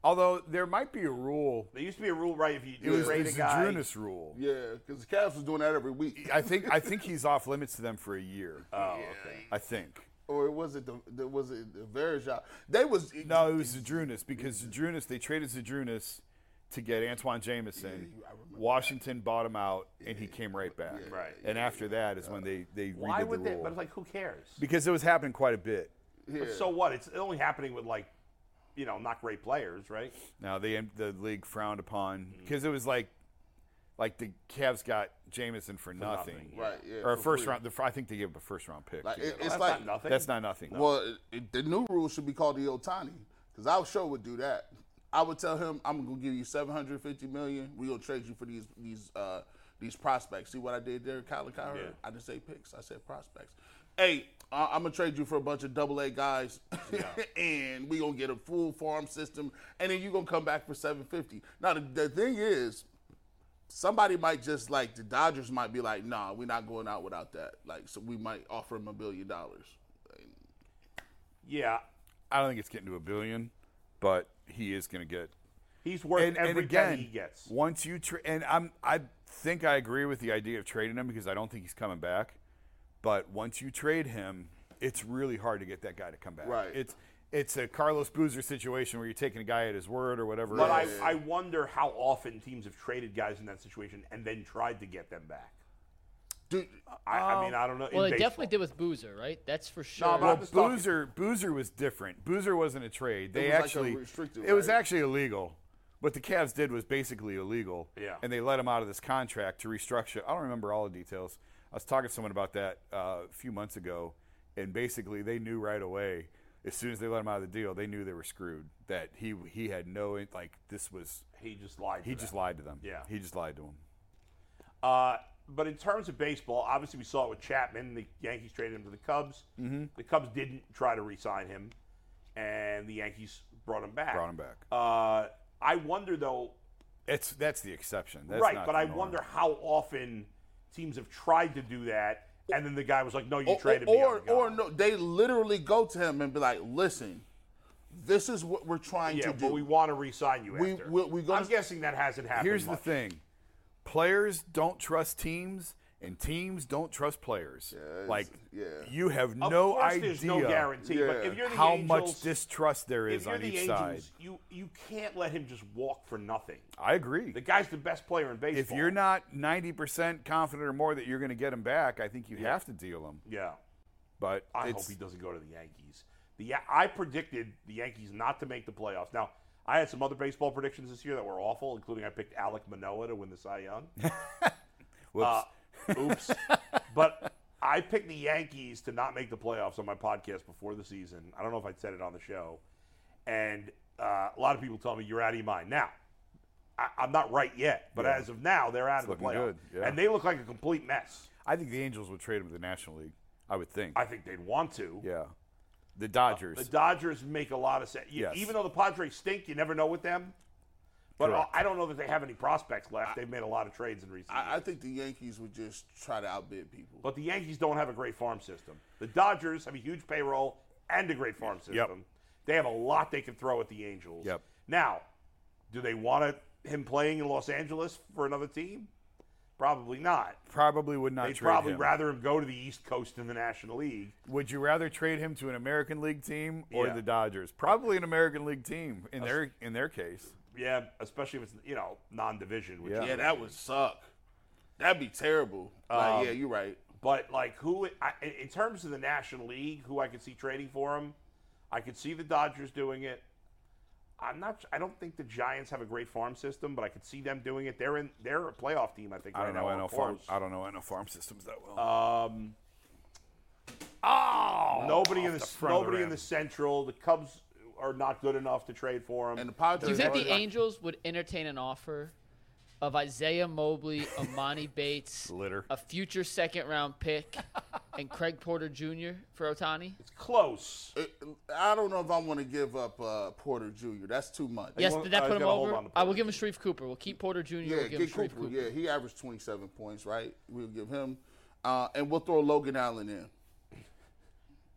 Although there might be a rule. There used to be a rule, right? If you It was, trade it was a the guy, Drunas rule. Yeah, because the Cavs was doing that every week. I think I think he's off limits to them for a year. oh, okay. I think. or was it the, the was it the Varejao? They was No, it was Zydrunas because Zydrunas they traded Zydrunas to get Antawn Jamison. Washington bought him out, and he came right back. Right. And after that is when uh, they they Why would the they? But like, who cares? because it was happening quite a bit. But so what? It's only happening with like, you know, not great players, right? Now they the league frowned upon Mm-hmm. because it was like like the Cavs got Jamison for nothing, nothing, right, yeah, or a first free. round. The, I think they gave him a first round pick. Like, it- it's That's like not nothing. That's not nothing. well, it, it- the new rule should be called the Ohtani because I sure would do that. I would tell him, I'm gonna give you 750 million. We gonna trade you for these these uh, these prospects. See what I did there, Kyler Cowherd? Yeah. I didn't say picks. I said prospects. Hey, I'm gonna trade you for a bunch of double A guys, and we gonna get a full farm system, and then you gonna come back for 750. Now the, the thing is, somebody might just like the Dodgers might be like, nah, we're not going out without that. Like, so we might offer him a billion dollars. Yeah, I don't think it's getting to a billion, but he is going to get. he's worth And, every and again, penny he gets. once you tra- and I'm I think I agree with the idea of trading him because I don't think he's coming back. But once you trade him, it's really hard to get that guy to come back. Right. It's it's a Carlos Boozer situation where you're taking a guy at his word or whatever. But I. I wonder how often teams have traded guys in that situation and then tried to get them back. Dude, I, I mean, um, I don't know. Well, in they baseball. definitely did with Boozer, right? That's for sure. but Well, I'm talking- Boozer Boozer was different. Boozer wasn't a trade. They was like a actually restricted, it was actually illegal. What the Cavs did was basically illegal. Yeah. And they let him out of this contract to restructure. I don't remember all the details. I was talking to someone about that uh, a few months ago, and basically they knew right away. As soon as they let him out of the deal, they knew they were screwed. That he he had no like this was He just lied. To he them. just lied to them. Yeah. he just lied to them. Uh, but in terms of baseball, obviously we saw it with Chapman. The Yankees traded him to the Cubs. Mm-hmm. The Cubs didn't try to re-sign him, and the Yankees brought him back. Brought him back. Uh, I wonder though, It's that's the exception. That's right? But I norm. wonder how often teams have tried to do that, and then the guy was like, "No, you or, traded or, me." I'm or no, they literally go to him and be like, "Listen, this is what we're trying Yeah, to do. but we want to re-sign you. We- after. we- we I'm guessing that hasn't happened. Here's the thing: players don't trust teams, and teams don't trust players. like yeah. you have Of no idea there's no guarantee. But if you're the how Angels, much distrust there is if you're on the each Angels, side. you you can't let him just walk for nothing. I agree. The guy's the best player in baseball. if you're not 90% confident or more that you're going to get him back, I think you have to deal him. yeah, But I hope he doesn't go to the Yankees. The I predicted the Yankees not to make the playoffs. Now I had some other baseball predictions this year that were awful, including I picked Alek Manoah to win the Cy Young. whoops. Uh, oops. but I picked the Yankees to not make the playoffs on my podcast before the season. I don't know if I said it on the show. And uh, a lot of people tell me you're out of your mind. Now, I, I'm not right yet, but Yeah. as of now, they're out It's of the playoffs. good, yeah. And they look like a complete mess. I think the Angels would trade him to the National League. I would think. I think they'd want to. yeah. The Dodgers. The Dodgers make a lot of sense. You- Yes. Even though the Padres stink, you never know with them. But uh, Correct. I don't know that they have any prospects left. They've made a lot of trades in recent years. I, I think the Yankees would just try to outbid people. But the Yankees don't have a great farm system. The Dodgers have a huge payroll and a great farm system. Yep. They have a lot they can throw at the Angels. Yep. Now, do they want him playing in Los Angeles for another team? Probably not. probably would not They'd probably him. rather him go to the East Coast in the National League. Would you rather trade him to an American League team or Yeah. the Dodgers? Probably an American League team in their in their case. Yeah, especially if it's you know non-division. Which Yeah. yeah, that would suck. That'd be terrible. Um, like, yeah, you're right. But like who, I, in in terms of the National League, who I could see trading for him, I could see the Dodgers doing it. I'm not. I don't think the Giants have a great farm system, but I could see them doing it. They're in. They're a playoff team. I think. I don't now, know or NL farm. I don't know NL farm systems that well. Um, oh, nobody in off the, front of nobody in the Central. The Cubs are not good enough to trade for him. And the Padres. Do you think the got- Angels would entertain an offer of Isaiah Mobley, Emoni Bates, Litter. a future second round pick, and Craig Porter Jr. for Ohtani? it's close. Uh, I don't know if I want to give up uh, Porter Jr. That's too much. Yes, did that I put him over? I will give him Sharife Cooper. We'll keep Porter Jr. Yeah, we'll give get Sharife Cooper. Cooper. Yeah, he averaged 27 points, right? We'll give him, uh, and we'll throw Logan Allen in.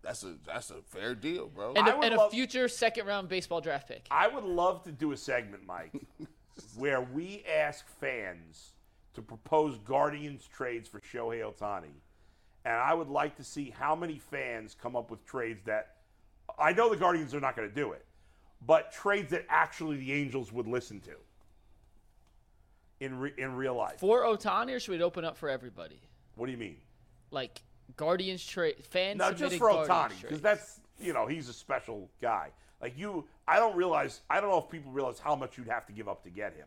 That's a that's a fair deal, bro. And, I a, would and love- a future second round baseball draft pick. I would love to do a segment, Mike, where we ask fans to propose Guardians trades for Shohei Ohtani. And I would like to see how many fans come up with trades that I know the Guardians are not going to do it, but trades that actually the Angels would listen to in re- in real life. For Ohtani, or should we open up for everybody? What do you mean? Like Guardians trade fans. No, just for Ohtani, because that's you know he's a special guy. Like you, I don't realize. I don't know if people realize how much you'd have to give up to get him.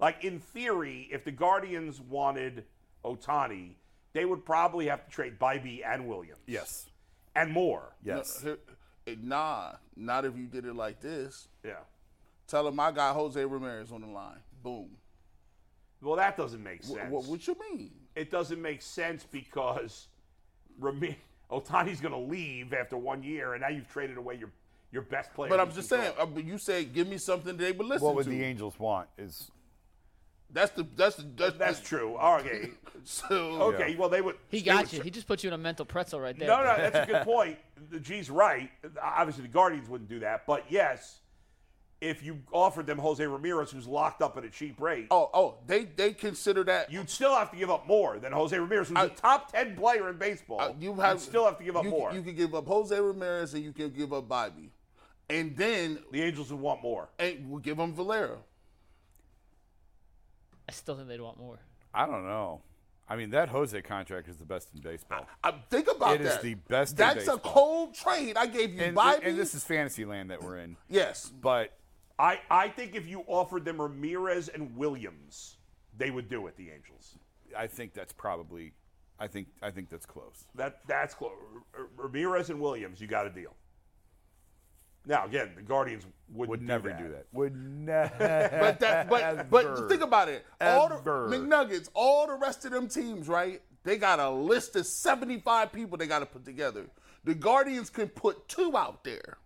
Like in theory, if the Guardians wanted Ohtani, they would probably have to trade Bibee and Williams. Yes. and more. Yes. No, eh, nah, not if you did it like this. Yeah. Tell him I got Jose Ramirez on the line. Boom. Well, that doesn't make Wh- sense. What, what you mean? it doesn't make sense because Rami- Ohtani's going to leave after one year, and now you've traded away your your best player. But I'm just saying. throw. uh, you say, give me something they would listen What would to. the Angels want? Is That's the that's the that's, That's the- true. Okay. So Okay. Well, they would. He got would you. He just put you in a mental pretzel right there. No, no, that's a good point. The G's right. Obviously, the Guardians wouldn't do that. But yes, if you offered them Jose Ramirez, who's locked up at a cheap rate, oh oh they they consider that you'd still have to give up more than Jose Ramirez, who's I- a top ten player in baseball. uh, you You'd still have to give up you, more. You can give up Jose Ramirez and you can give up Bobby, and then the Angels would want more. and we'll give them Valera. I still think they'd want more. I don't know. I mean, that Jose contract is the best in baseball. I, think about It It is the best in That's a cold trade. I gave you And, Bobby. and this is fantasy land that we're in. yes. But I, I think if you offered them Ramirez and Williams, they would do it. The Angels. I think that's probably. I think I think that's close. That that's close. R- R- Ramirez and Williams, you got a deal. Now again, the Guardians wouldn't Would do never that. do that. Would never. But that, but but think about it. All the McNuggets, all the rest of them teams, right? They got a list of seventy-five people they got to put together. The Guardians can put two out there.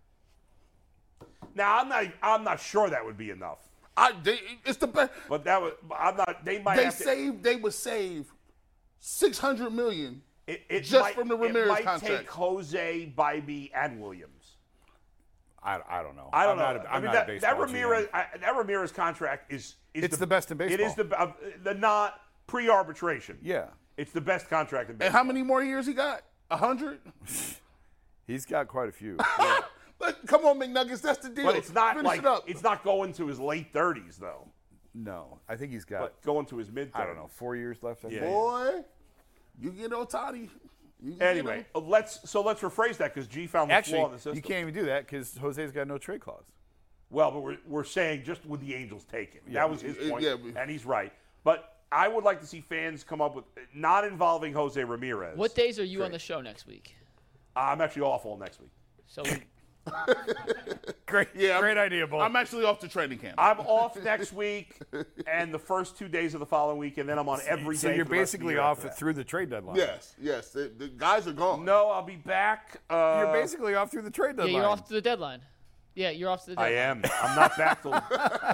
Now I'm not I'm not sure that would be enough. I, they, it's the best. But that would I'm not. They might They have to, save. They would save six hundred million. it, it just might, from the Ramirez it might contract. take Jose, Bibee, and Williams. I, I don't know. I don't I'm know. Not a, I mean that, that Ramirez I, that Ramirez contract is, is It's the best in baseball. It is the uh, the not pre-arbitration. Yeah, It's the best contract in baseball. And how many more years he got? A hundred. he's got quite a few. But come on, McNuggets, that's the deal. But it's not Finish like it up. it's not going to his late 30s though. no, I think he's got. But going to his mid 30s. I don't know, four years left. I Yeah. think. boy. You get Ohtani. You can get Anyway, uh, let's so let's rephrase that because G found the flaw in the system. you can't even do that because Jose's got no trade clause. Well, but we're, we're saying just would the Angels take it? that was his Uh, point, yeah, and he's right. But I would like to see fans come up with not involving Jose Ramirez. What days are you on the show next week? I'm actually off all next week. So we, Great, Yeah, great I'm- idea, Bull. I'm actually off to training camp. I'm off next week and the first two days of the following week, and then I'm on every day. so you're for of basically off through the trade deadline. yes, yes. The, the guys are gone. No, I'll be back. Uh, you're basically off through the trade deadline. yeah, you're off to the deadline. Yeah, you're off to the deadline. I am. I'm not back till.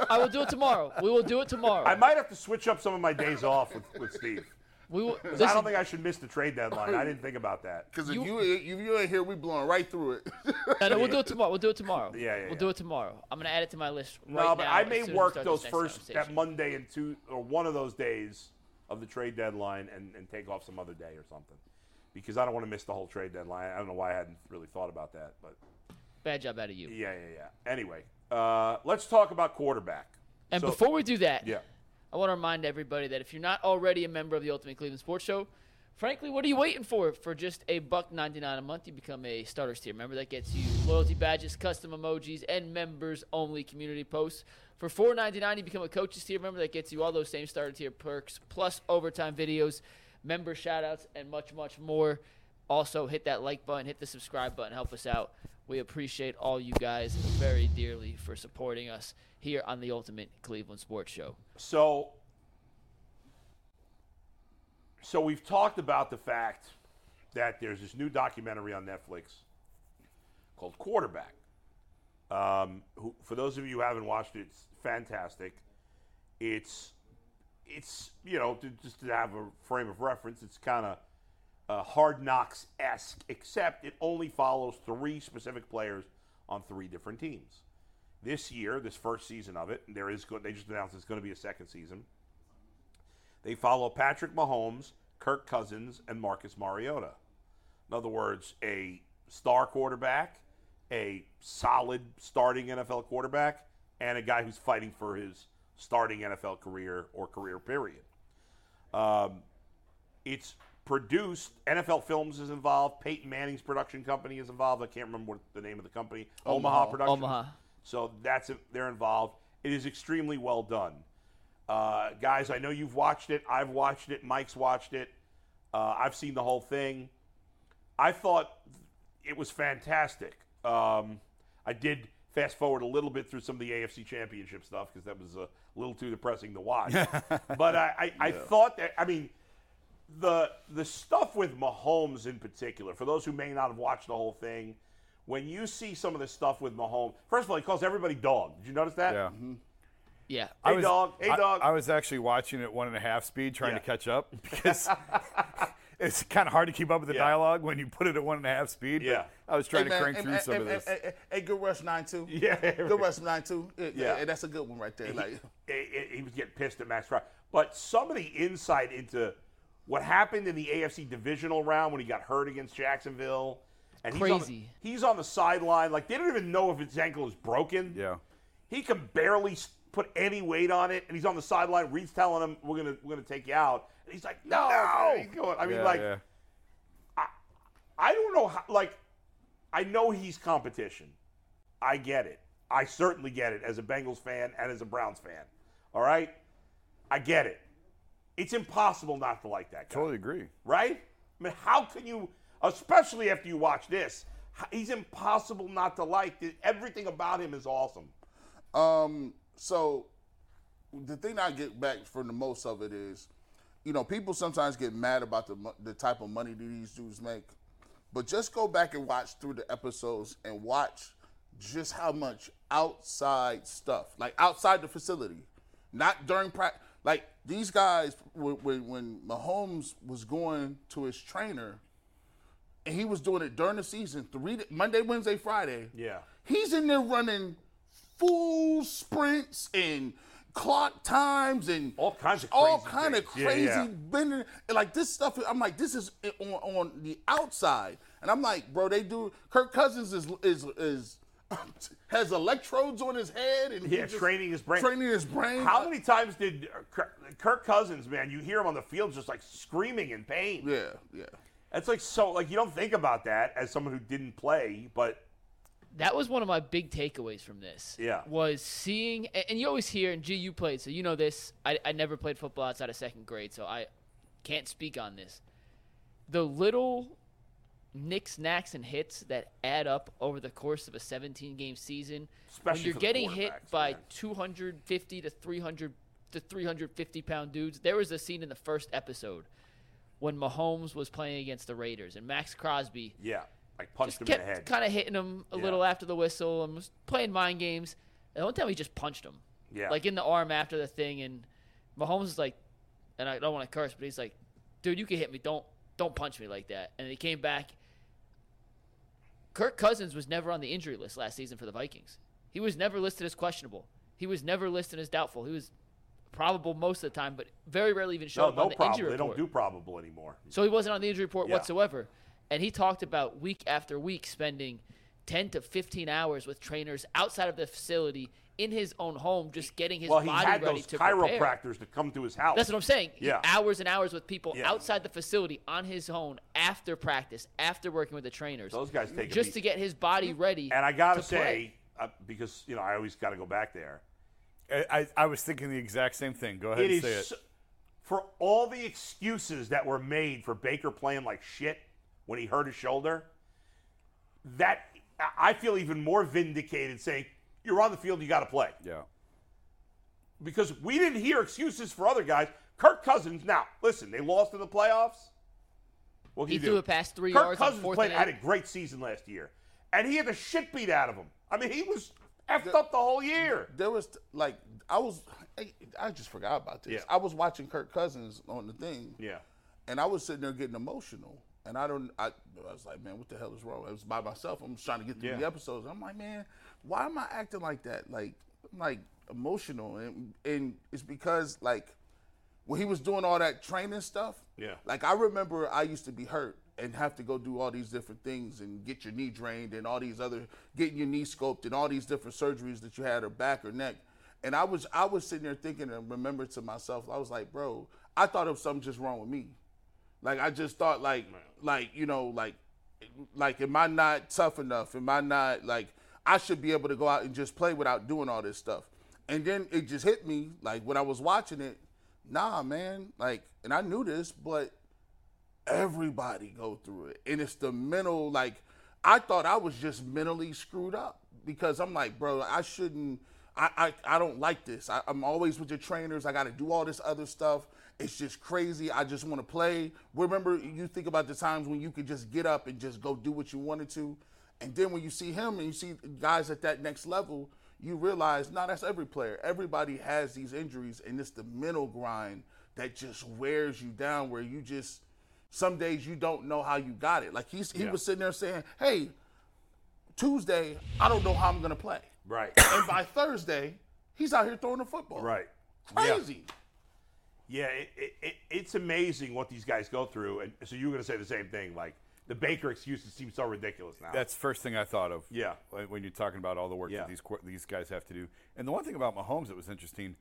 I will do it tomorrow. We will do it tomorrow. I might have to switch up some of my days off with, with Steve. We will. 'Cause I don't think I should miss the trade deadline. I didn't think about that. Because if You- you, if you ain't here, we blowing right through it. no, no, we'll do it tomorrow. We'll do it tomorrow. Yeah, yeah, We'll yeah. do it tomorrow. I'm gonna add it to my list right no, but now. I may soon as we work those first that. Monday and two or one of those days of the trade deadline and, and take off some other day or something. Because I don't want to miss the whole trade deadline. I don't know why I hadn't really thought about that, but Bad job out of you. yeah, yeah, yeah. Anyway, uh, let's talk about quarterback. And So- before we do that, yeah, I want to remind everybody that if you're not already a member of the Ultimate Cleveland Sports Show, frankly, what are you waiting for? For just a buck ninety nine a month, you become a starters tier member. That gets you loyalty badges, custom emojis, and members only community posts. For four ninety nine, you become a coaches tier member. That gets you all those same starter tier perks, plus overtime videos, member shoutouts, and much, much more. Also, hit that like button, hit the subscribe button, help us out. We appreciate all you guys very dearly for supporting us here on the Ultimate Cleveland Sports Show. So, so we've talked about the fact that there's this new documentary on Netflix called Quarterback. Um, who, for those of you who haven't watched it, it's fantastic. It's, it's you know, to, just to have a frame of reference, it's kind of uh, Hard Knocks esque, except it only follows three specific players on three different teams. This year, this first season of it, there is go- they just announced it's going to be a second season. They follow Patrick Mahomes, Kirk Cousins, and Marcus Mariota. In other words, a star quarterback, a solid starting NFL quarterback, and a guy who's fighting for his starting NFL career or career period. Um, it's produced. NFL Films is involved. Peyton Manning's production company is involved. I can't remember what the name of the company. Omaha, Omaha. Productions. Omaha. So that's they're involved. It is extremely well done. Uh, guys, I know you've watched it. I've watched it. Mike's watched it. Uh, I've seen the whole thing. I thought it was fantastic. Um, I did fast forward a little bit through some of the AFC Championship stuff because that was a little too depressing to watch. but I, I, I thought that I mean the the stuff with Mahomes in particular, for those who may not have watched the whole thing, when you see some of the stuff with Mahomes, first of all, he calls everybody dog. Did you notice that? Yeah. Mm-hmm. Yeah. Hey was- dog. Hey I- dog. I, was actually watching it at one and a half speed, trying Yeah. to catch up because it's kind of hard to keep up with the Yeah. dialogue when you put it at one and a half speed. but Yeah. I was trying Hey, to man, crank hey, through hey, some hey, of this. Hey, hey, hey, good rush nine two. Yeah. Good rush nine two. Yeah, Yeah. yeah, that's a good one right there. Like, he, he- he was getting pissed at Max Fry. But some of the insight into what happened in the AFC divisional round when he got hurt against Jacksonville. And He's on, Crazy. the, he's on the sideline. Like, they don't even know if his ankle is broken. yeah. He can barely put any weight on it. And he's on the sideline. Reid's telling him, we're going to we're gonna take you out. And he's like, no. He's going, I mean, yeah, like, yeah. I don't know how, like, I know he's competition. I get it. I certainly get it as a Bengals fan and as a Browns fan. All right? I get it. It's impossible not to like that guy. Totally agree. Right? I mean, how can you, especially after you watch this, he's impossible not to like. Everything about him is awesome. Um, so the thing I get back from the most of it is, you know, people sometimes get mad about the the type of money these dudes make, but just go back and watch through the episodes and watch just how much outside stuff, like outside the facility, not during practice. Like these guys, when, when when Mahomes was going to his trainer, and he was doing it during the season, three Monday, Wednesday, Friday. Yeah. He's in there running full sprints and clock times and All kinds of all kind of things. Yeah, crazy yeah. bending like this stuff. I'm like, this is on on the outside, and I'm like, bro, they do. Kirk Cousins is is is has electrodes on his head and he Yeah, just- training his brain. Training his brain. How many times did uh, Kirk- Kirk Cousins, man, you hear him on the field just like screaming in pain? Yeah, yeah. It's like so, like you don't think about that as someone who didn't play, but that was one of my big takeaways from this. Yeah. Was seeing, and and you always hear, and G, you played, so you know this. I, I never played football outside of second grade, so I can't speak on this. The little nicks, knacks, and hits that add up over the course of a 17 game season, when you're getting hit by man. 250 to 300 to 350 pound dudes. There was a scene in the first episode when Mahomes was playing against the Raiders, and Maxx Crosby yeah, like punched him in the head. kind of hitting him a Yeah. little after the whistle and was playing mind games. And one time he just punched him, Yeah. like in the arm after the thing. And Mahomes is like, and I don't want to curse, but he's like, "Dude, you can hit me. Don't don't punch me like that." And he came back. Kirk Cousins was never on the injury list last season for the Vikings. He was never listed as questionable. He was never listed as doubtful. He was probable most of the time, but very rarely even showed no, up no on the problem. injury They don't do probable anymore. So he wasn't on the injury report Yeah. whatsoever. And he talked about week after week spending 10 to 15 hours with trainers outside of the facility in his own home, just getting his well, he had ready those to prepare. chiropractors to come to his house. That's what I'm saying. He- Yeah. hours and hours with people Yeah. outside the facility on his own after practice, after working with the trainers. Those guys take just beat. to get his body ready. And I gotta to say, uh, because you know I always got to go back there. I, I, I was thinking the exact same thing. Go ahead It and is say it. so- for all the excuses that were made for Baker playing like shit when he hurt his shoulder. That I- I feel even more vindicated saying you're on the field, you got to play yeah. because we didn't hear excuses for other guys. Kirk Cousins. Now, listen, they lost in the playoffs. What can he you threw do? a pass three Kirk yards on Cousins fourth played and had a great season last year, and he had the shit beat out of him. I mean, he was effed up the whole year. there was like I was I, I just forgot about this. Yeah. I was watching Kirk Cousins on the thing. Yeah. And I was sitting there getting emotional. And I don't I, I was like, man, what the hell is wrong? I was by myself. I'm just trying to get through Yeah. the episodes. I'm like, man, why am I acting like that? Like I'm like emotional and and it's because like when he was doing all that training stuff, Yeah. Like I remember I used to be hurt and have to go do all these different things and get your knee drained and all these other getting your knee scoped and all these different surgeries that you had or back or neck. And I was I was sitting there thinking and remembered to myself, I was like, bro, I thought was something just wrong with me. Like I just thought like like, you know, like like am I not tough enough? Am I not like I should be able to go out and just play without doing all this stuff. And then it just hit me like when I was watching it, nah, man, like and I knew this, but everybody go through it. And it's the mental like I thought I was just mentally screwed up because I'm like, bro, I shouldn't. I I, I don't like this. I, I'm always with the trainers. I got to do all this other stuff. It's just crazy. I just want to play. Remember, you think about the times when you could just get up and just go do what you wanted to, and then when you see him and you see guys at that next level, you realize, no, that's every player. Everybody has these injuries, and it's the mental grind that just wears you down. Where you just some days you don't know how you got it. Like he's, he Yeah. was sitting there saying, "Hey, Tuesday, I don't know how I'm gonna play." Right. And by Thursday, he's out here throwing the football. Right. Yeah. Crazy. Yeah, it, it, it, it's amazing what these guys go through. And so you were going to say the same thing. Like the Baker excuses seem so ridiculous now. That's the first thing I thought of. Yeah. when- you're talking about all the work Yeah. that these these guys have to do, and the one thing about Mahomes that was interesting,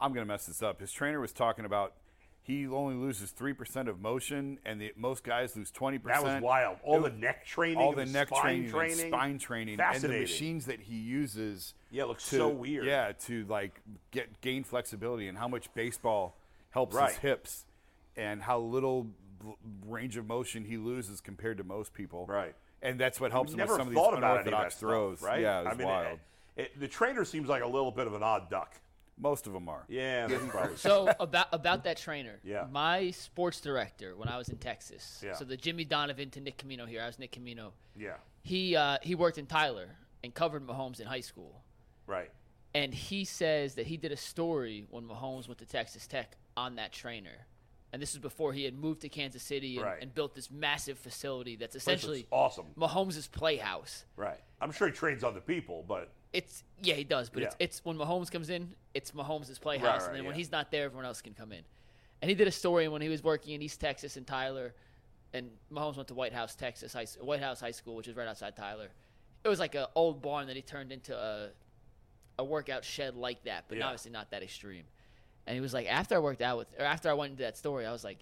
I'm going to mess this up. His trainer was talking about he only loses three percent of motion, and the, most guys lose twenty percent. that was wild. All the neck training, all the the neck training, training, and spine training, and the machines that he uses. Yeah, it looks to- so weird. Yeah, to like get gain flexibility and how much baseball helps Right. his hips, and how little range of motion he loses compared to most people. Right. And that's what helps him Never with some of thought these about any of that unorthodox stuff, throws. right? Yeah, it was I mean, wild. It, it, the trainer seems like a little bit of an odd duck. Most of them are. Yeah, So about about that trainer, Yeah. my sports director when I was in Texas. Yeah. So the Jimmy Donovan to Nick Camino here. I was Nick Camino. yeah, He uh, he worked in Tyler and covered Mahomes in high school. right. And he says that he did a story when Mahomes went to Texas Tech on that trainer. And this is before he had moved to Kansas City and, Right. and built this massive facility that's essentially awesome. Mahomes' playhouse. Right. I'm sure he trains other people, but It's yeah, he does, but it's Yeah. it's when Mahomes comes in, it's Mahomes' playhouse, Right, right, and then when he's not there, everyone else can come in. And he did a story when he was working in East Texas in Tyler, and Mahomes went to White House, Texas, high, White House High School, which is right outside Tyler. It was like an old barn that he turned into a a workout shed like that, but Yeah. obviously not that extreme. And he was like, after I worked out with, or after I went into that story, I was like,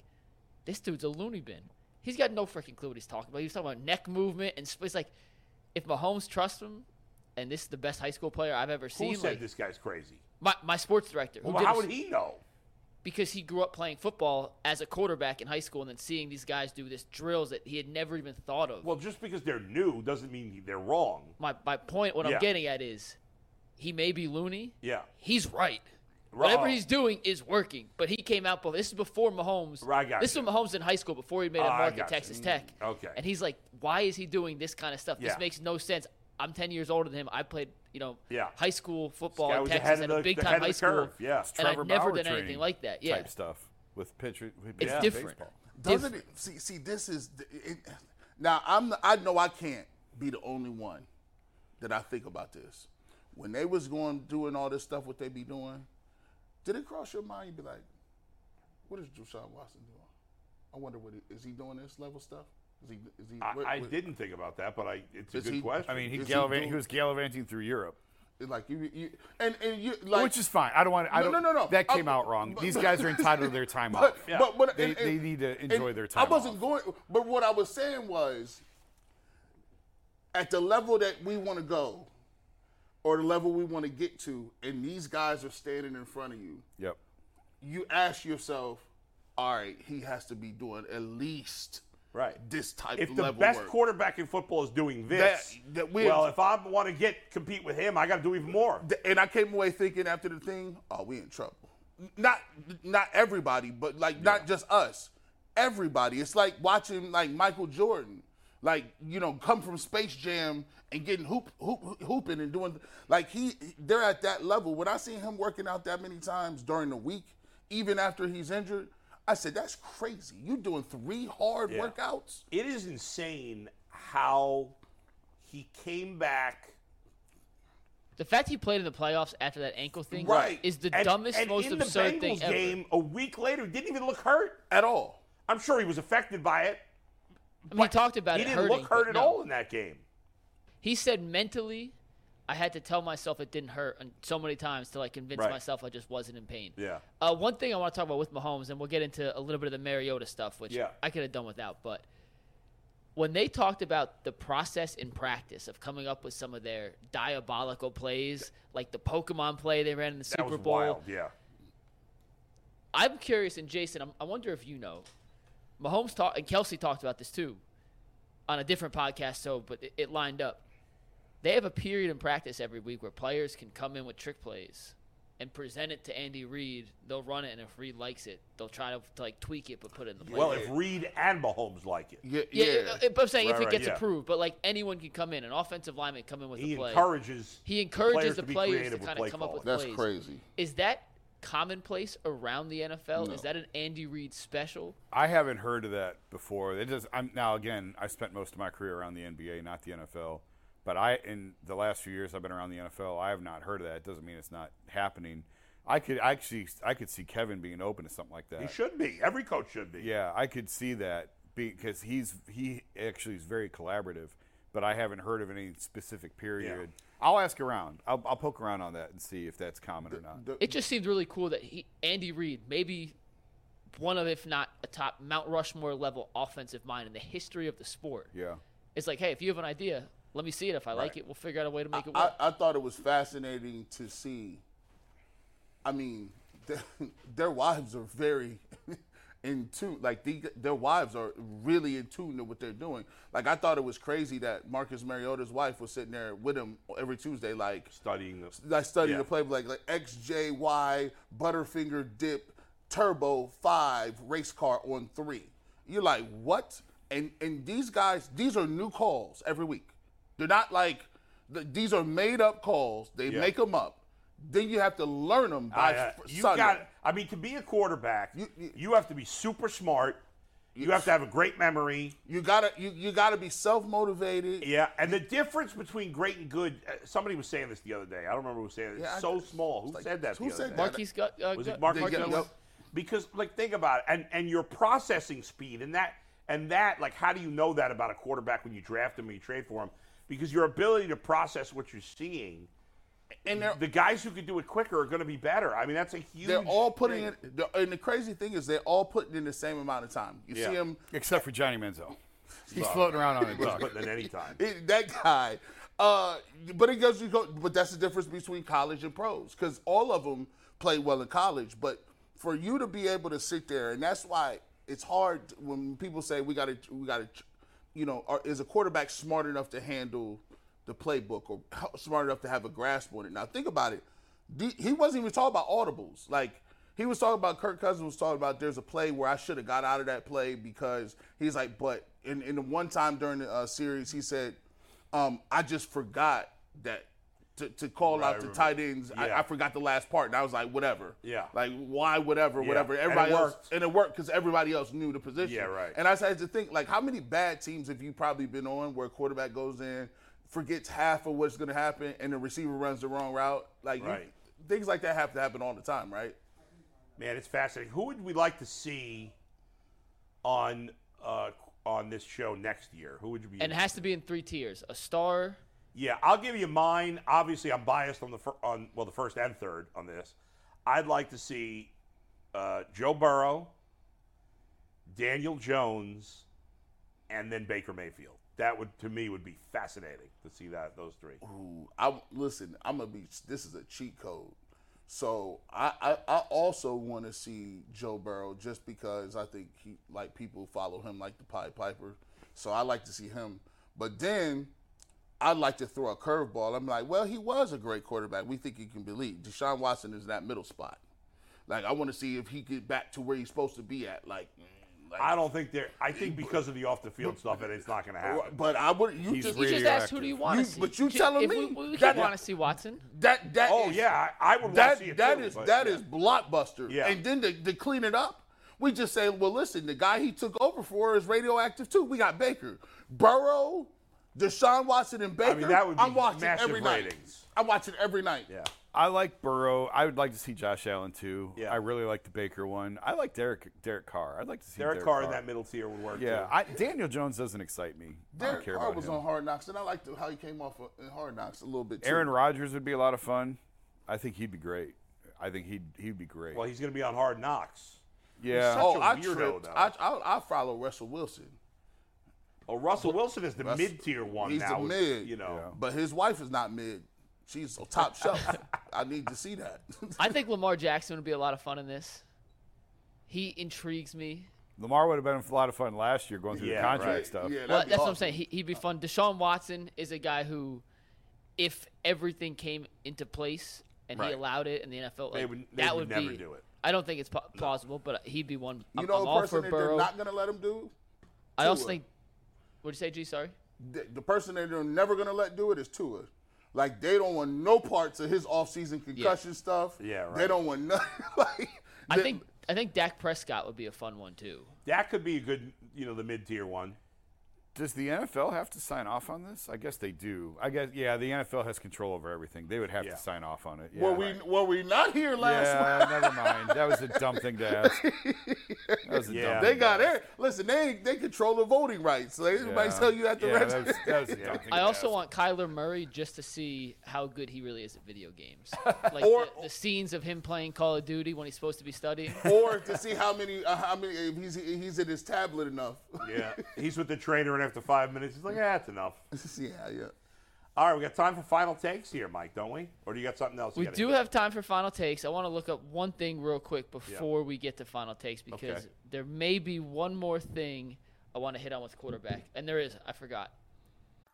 this dude's a loony bin. He's got no freaking clue what he's talking about. He was talking about neck movement and it's like, if Mahomes trusts him, and this is the best high school player I've ever seen. who said like, this guy's crazy? my, my sports director, Well, how would he know? because he grew up playing football as a quarterback in high school, and then seeing these guys do this drills that he had never even thought of. Well, just because they're new doesn't mean they're wrong. my my point, what Yeah. I'm getting at is, he may be loony. Yeah. he's right. Right. Whatever he's doing is working. But he came out. before. This is before Mahomes. Right, got this is you. when Mahomes in high school before he made a Ah, mark got at you. Texas Tech. Mm, okay. And he's like, why is he doing this kind of stuff? Yeah. This makes no sense. I'm 10 years older than him. I played, you know, Yeah. high school football guy in Texas ahead of at a big the time head high school. curve, yeah. And Trevor I've never Bauer done anything like that. Yeah. Type stuff with pitcher. With It's yeah, different. baseball. Doesn't it? See, see, this is it, now. I'm. I know I can't be the only one that I think about this. When they was going doing all this stuff, what they be doing, did it cross your mind? You'd be like, what is Deshaun Watson doing? I wonder what he, is he doing this level stuff? Is he? Is he? I, what- I what- didn't think about that, but I, it's a good he- question. I mean, he, Is he gallivan- he, was gallivanting through Europe, Like you, you and and you like which is fine. I don't want. I No, don't. no, no, no. That came Uh, out wrong. but- These guys are entitled to their time But, off. Yeah. but, but They- and- they need to enjoy their time I wasn't off. going, but what I was saying was, at the level that we want to go, or the level we want to get to, and these guys are standing in front of you, Yep. you ask yourself, all right, he has to be doing at least right. this type If of the best work. quarterback in football is doing this, That- that well, if I want to get compete with him, I got to do even more. and I came away thinking after the thing, oh, we in trouble. Not not everybody, but like not just us. Everybody. It's like watching like Michael Jordan, like you know, come from Space Jam and getting hoop, hoop hooping and doing like he. They're at that level. When I seen him working out that many times during the week, even after he's injured, I said that's crazy. You doing three hard Yeah. workouts. It is insane how he came back. The fact he played in the playoffs after that ankle thing Right. is the and, dumbest, and most in absurd the thing Bengals ever. game a week later didn't even look hurt. At all. I'm sure he was affected by it. I mean, he talked about it. he didn't hurting, look hurt at no. all in that game. He said mentally, I had to tell myself it didn't hurt and so many times till I convinced Right. myself I just wasn't in pain. Yeah. Uh, one thing I want to talk about with Mahomes, and we'll get into a little bit of the Mariota stuff, which Yeah. I could have done without, but when they talked about the process in practice of coming up with some of their diabolical plays, like the Pokemon play they ran in the That Super Bowl, wild. Yeah. I'm curious, and Jason, I'm, I wonder if you know. Mahomes talked, and Kelce talked about this too, on a different podcast. So, but it, it lined up. They have a period in practice every week where players can come in with trick plays and present it to Andy Reid. They'll run it, and if Reid likes it, they'll try to, to like tweak it but put it in the play. Well, if Reid and Mahomes like it, Yeah, yeah, yeah. uh, but I'm saying Right, if it right, gets yeah. approved, but like anyone can come in, an offensive lineman can come in with he a play. encourages he encourages players the to be players to kind of come up calling. with That's plays. crazy. Is that commonplace around the NFL? Is that an Andy Reid special? I haven't heard of that before. It just I'm now again. I spent most of my career around the NBA, not the NFL. But I, in the last few years, I've been around the NFL. I have not heard of that. It doesn't mean it's not happening. I could actually, I could see Kevin being open to something like that. He should be. Every coach should be. Yeah, I could see that because he's he actually is very collaborative. But I haven't heard of any specific period. I'll ask around. I'll, I'll poke around on that and see if that's common or not. The- It just seemed really cool that he, Andy Reid, maybe one of, if not a top Mount Rushmore level offensive mind in the history of the sport. Yeah. It's like, hey, if you have an idea, let me see it. If I like it, we'll figure out a way to make it work. I thought it was fascinating to see. I mean, their, their wives are very in tune. Like the, their wives are really in tune to what they're doing. Like I thought it was crazy that Marcus Mariota's wife was sitting there with him every Tuesday, like Studying the. like studying Yeah. the playbook, like like XJY Butterfinger dip turbo five race car on three. You're like what? And and these guys, these are new calls every week. They're not like th- these are made up calls. They Yeah. make them up. Then you have to learn them by I, you Sunday. got. I mean, to be a quarterback, you, You- you- have to be super smart. You have to have a great memory. you gotta you, you gotta be self motivated. Yeah, and the difference between great and good. Uh, somebody was saying this the other day. I don't remember who was saying it. It's Yeah, I- so small. Who like, said that? who the said day? that? Marquise got, uh, Was it Mark They Marquez? get- yep. Because like think about it, and and your processing speed and that and that like how do you know that about a quarterback when you draft him and you trade for him? Because your ability to process what you're seeing, And the guys who can do it quicker are going to be better. I mean that's a huge. they're all putting thing. it. And the crazy thing is, they're all putting in the same amount of time. You Yeah. see them Except for Johnny Manziel. He's floating around on a He's duck. putting it any time. It- that guy. Uh, but it goes, you go, but that's the difference between college and pros because all of them play well in college. But for you to be able to sit there, and that's why it's hard when people say we got to, we got to, you know, are, is a quarterback smart enough to handle the playbook or smart enough to have a grasp on it? Now think about it. He wasn't even talking about audibles. Like he was talking about Kirk Cousins was talking about there's a play where I should have got out of that play because he's like, but in, in the one time during the uh, series, he said, um, I just forgot that to, to call Right, out the tight ends. I, Yeah. I forgot the last part, and I was like, whatever. Yeah. Like why, whatever, Yeah. whatever. And it Everybody else, worked. and it worked because everybody else knew the position. Yeah, right. And I started to think, like, how many bad teams have you probably been on where a quarterback goes in, forgets half of what's going to happen, and the receiver runs the wrong route? Like, you- things like that have to happen all the time, right? Man, it's fascinating. Who would we like to see on uh, on this show next year? Who would you be? and it has to be in three tiers: a star, Yeah, I'll give you mine. Obviously, I'm biased on the fir- on well the first and third on this. I'd like to see uh, Joe Burrow, Daniel Jones, and then Baker Mayfield. That would to me would be fascinating to see that those three. Ooh, I listen. I'm gonna be. This is a cheat code. So I, I, I also want to see Joe Burrow just because I think he like people follow him like the Pied Piper. So I like to see him. But then I'd like to throw a curveball. I'm like, well, he was a great quarterback. We think he can believe. Deshaun Watson is that middle spot. Like I want to see if he get back to where he's supposed to be at. Like, like I don't think they're. I think because of the off the field stuff, and it's not going to happen. But I would. You He's just you just asked who do you want to see? but you Ju- telling if me we, we that- want to see Watson. that that Oh is- yeah, I, I would want to that see it that too, is but, that yeah. is blockbuster. Yeah. And then to, to clean it up, we just say, well, listen, the guy he took over for is radioactive too. We got Baker, Burrow, Deshaun Watson, and Baker. I mean, that would be I'm watching massive every night. ratings. I'm watching every night. Yeah. I like Burrow. I would like to see Josh Allen too. Yeah. I really like the Baker one. I like Derek Derek Carr. I'd like to see Derek Derek, Carr in that middle tier would work. Yeah, too. I, Daniel Jones doesn't excite me. I Derek care Carr about was him. on Hard Knocks, and I liked how he came off of, in Hard Knocks a little bit. Too. Aaron Rodgers would be a lot of fun. I think he'd be great. I think he'd he'd be great. Well, he's going to be on Hard Knocks. yeah. such Oh, a I weirdo, tripped. though. I, I I follow Russell Wilson, Oh, Russell Wilson is the mid tier one he's now. the mid. You know. but his wife is not mid. She's top shelf. I need to see that. I think Lamar Jackson would be a lot of fun in this. He intrigues me. Lamar would have been a lot of fun last year going through Yeah, the contract right. stuff. Yeah, Well, be that's what I'm saying. He, he'd be fun. Deshaun Watson is a guy who if everything came into place and he allowed it, and the NFL, They like, would- they that would would, never be. do it. I don't think it's po- plausible, but he'd be one. You I'm, know I'm a all person for that Burrow. they're not going to let him do? I also think. What'd you say, G? Sorry. The, the person that they're never going to let do it is Tua. Like, they don't want no parts of his offseason concussion stuff. Yeah, right. They don't want nothing. like, I they- think I think Dak Prescott would be a fun one too. That could be a good, you know, the mid tier one. Does the NFL have to sign off on this? I guess they do. I guess yeah. The NFL has control over everything. They would have Yeah. to sign off on it. Yeah. Were we were we not here last yeah, never mind. That was a dumb thing to ask. That was a Yeah. dumb They thing got to ask. it. Listen, they they control the voting rights. So everybody Yeah. tell you at the yeah, red. that was, that was a dumb thing I also ask. want Kyler Murray just to see how good he really is at video games. Like Or- the, the scenes of him playing Call of Duty when he's supposed to be studying. or to see how many uh, how many if he's he's in his tablet enough. Yeah. He's with the trainer, and after five minutes, he's like, yeah, that's enough. yeah, yeah. All right, we got time for final takes here, Mike, don't we? Or do you got something else? We gotta do hit? have time for final takes. I want to look up one thing real quick before we get to final takes because Okay. there may be one more thing I want to hit on with quarterback, and there is. I forgot.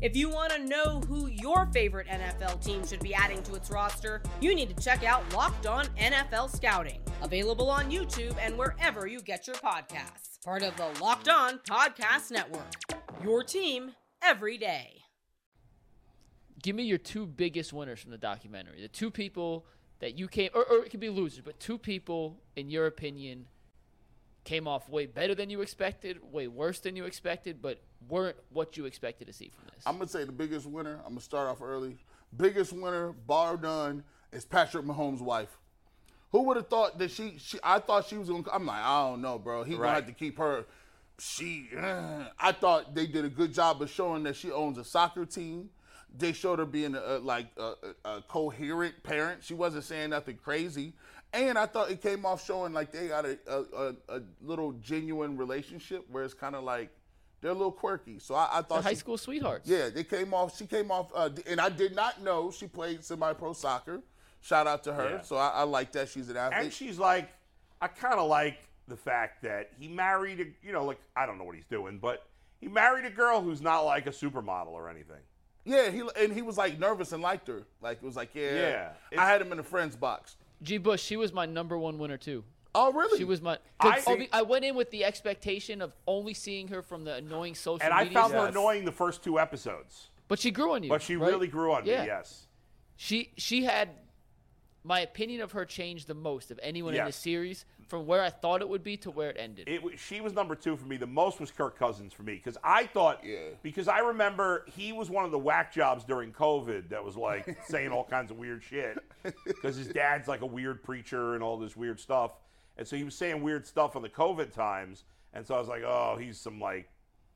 If you want to know who your favorite NFL team should be adding to its roster, you need to check out Locked On NFL Scouting, available on YouTube and wherever you get your podcasts. Part of the Locked On Podcast Network. Your team every day. Give me your two biggest winners from the documentary. The two people that you came, or, or it could be losers, but two people, in your opinion, came off way better than you expected, way worse than you expected, but weren't what you expected to see from this. I'm gonna say the biggest winner. I'm gonna start off early. Biggest winner, bar none, is Patrick Mahomes' wife. Who would have thought that she, she? I thought she was gonna. I'm like, I don't know, bro. He gonna have to keep her. She. uh, I thought they did a good job of showing that she owns a soccer team. They showed her being a, like a, a coherent parent. She wasn't saying nothing crazy. And I thought it came off showing like they got a, a, a, a little genuine relationship where it's kind of like they're a little quirky. So I, I They're thought high she- school sweethearts. yeah, they came off. She came off, uh, and I did not know she played semi-pro soccer. Shout out to her. Yeah. So I, I like that she's an athlete. And she's like, I kind of like the fact that he married a, you know, like I don't know what he's doing, but he married a girl who's not like a supermodel or anything. yeah, he and he was like nervous and liked her. Like it was like, yeah, Yeah, I had him in a friends box. G. Bush, she was my number one winner too. Oh, really? She was my. I- I, I went in with the expectation of only seeing her from the annoying social And I media found her annoying the first two episodes, but she grew on you. but she right? really grew on Yeah. me. Yes. She she had my opinion of her changed the most of anyone in Yes. this series from where I thought it would be to where it ended. It, wa- she was number two for me. The most was Kirk Cousins for me because I thought, Yeah. because I remember he was one of the whack jobs during COVID that was like saying all kinds of weird shit because his dad's like a weird preacher and all this weird stuff, and so he was saying weird stuff on the COVID times, and so I was like, oh, he's some like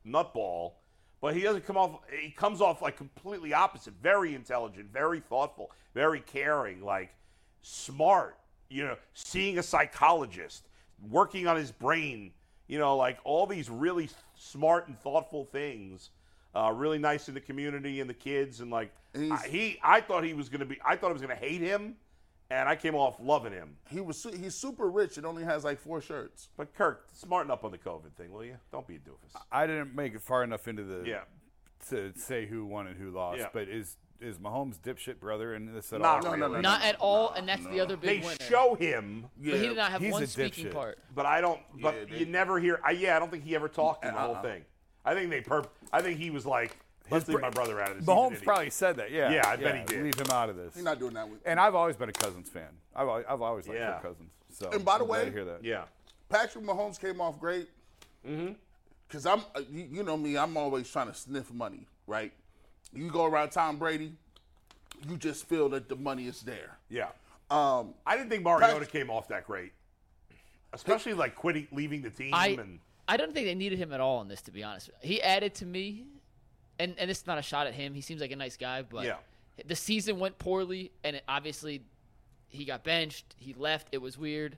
nutball. But he doesn't come off. He comes off like completely opposite. Very intelligent, very thoughtful, very caring, like smart. You know, seeing a psychologist, working on his brain. You know, like all these really smart and thoughtful things. Uh, really nice in the community and the kids, and like And I, he, I thought he was gonna be. I thought I was gonna hate him, and I came off loving him. he was su- he's super rich and only has like four shirts. But Kirk, smarten up on the COVID thing, will you? Don't be a doofus. I didn't make it far enough into the Yeah. to say who won and who lost. Yeah. But is is Mahomes dipshit brother in this at Not all? No, no, really. no, Not at all, and that's the other They big winner. show him, but he did not have he's one a speaking dipshit. part. but I don't. But Yeah, they- you never hear. I, yeah, I don't think he ever talked in the whole Uh-uh. thing. I think they perp. I think he was like, let's leave br- my brother out of this. He's an Mahomes idiot. probably said that. Yeah. Yeah, I bet he did. Leave him out of this. He's not doing that with. and I've always been a Cousins fan. I've always, I've always liked Yeah. Kirk Cousins. So And by the I'm glad way- to hear that. Yeah. Patrick Mahomes came off great. Mm-hmm. Cause I'm, uh, you, you know me, I'm always trying to sniff money, right? You go around Tom Brady, you just feel that the money is there. Yeah. Um, I didn't think Mariota Pat- came off that great, especially like quitting, leaving the team, I and I don't think they needed him at all in this, to be honest. He added to me, and and it's not a shot at him. He seems like a nice guy, but Yeah. the season went poorly, and it, obviously he got benched. He left. It was weird.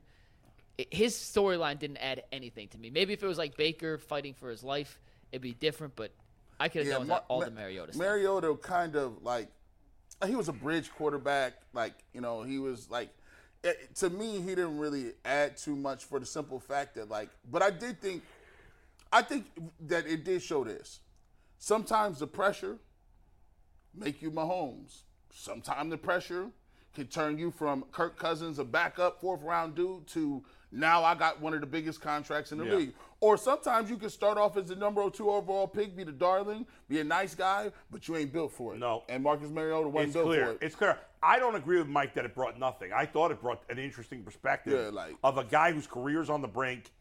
it, his storyline didn't add anything to me. Maybe if it was like Baker fighting for his life, it'd be different. But I could have done Ma- without all Ma- the Mariota stuff. Mariota kind of like he was a bridge quarterback. Like you know, he was like eh, to me, he didn't really add too much for the simple fact that like. But I did think, I think that it did show this. Sometimes the pressure make you Mahomes. Sometimes the pressure can turn you from Kirk Cousins, a backup fourth round dude, to now I got one of the biggest contracts in the Yeah. league. Or sometimes you can start off as the number two overall pick, be the darling, be a nice guy, but you ain't built for it. No. And Marcus Mariota wasn't It's built clear. for it. It's clear. I don't agree with Mike that it brought nothing. I thought it brought an interesting perspective Yeah, like- of a guy whose career's on the brink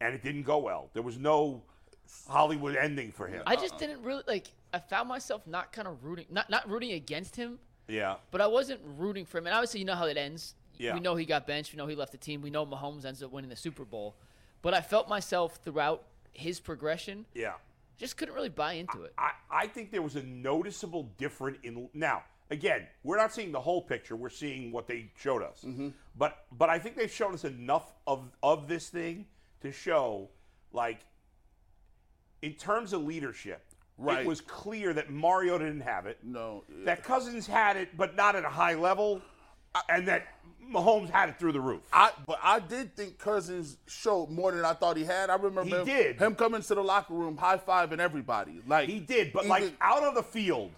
and it didn't go well. There was no Hollywood ending for him. I just uh-uh. didn't really like. I found myself not kind of rooting, not not rooting against him, yeah. but I wasn't rooting for him. And obviously, you know how it ends. Yeah. We know he got benched. We know he left the team. We know Mahomes ends up winning the Super Bowl. But I felt myself throughout his progression. Yeah. Just couldn't really buy into it. I, I think there was a noticeable difference in now again we're not seeing the whole picture we're seeing what they showed us mm-hmm. but but i think they've shown us enough of of this thing to show like in terms of leadership Right. it was clear that Mario didn't have it No. that uh, cousins had it but not at a high level uh, and that mahomes had it through the roof I but I did think Cousins showed more than I thought he had. I remember He him, did. him coming to the locker room, high fiving everybody. Like He did, but like even- out of the field,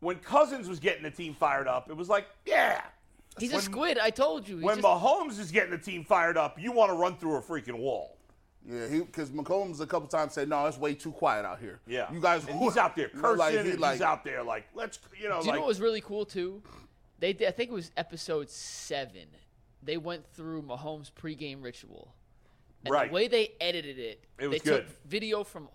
when Cousins was getting the team fired up, it was like, yeah. He's when- a squid. I told you. He's When just- Mahomes is getting the team fired up, you want to run through a freaking wall. Yeah, he because Mahomes a couple times said, "No, it's way too quiet out here." Yeah, you guys. And he's out there you know, cursing, like, he, like, he's out there like, let's, you know, Do you like, know what was really cool too? They did, I think it was episode seven. They went through Mahomes' pregame ritual, and Right. the way they edited it, It was they took video from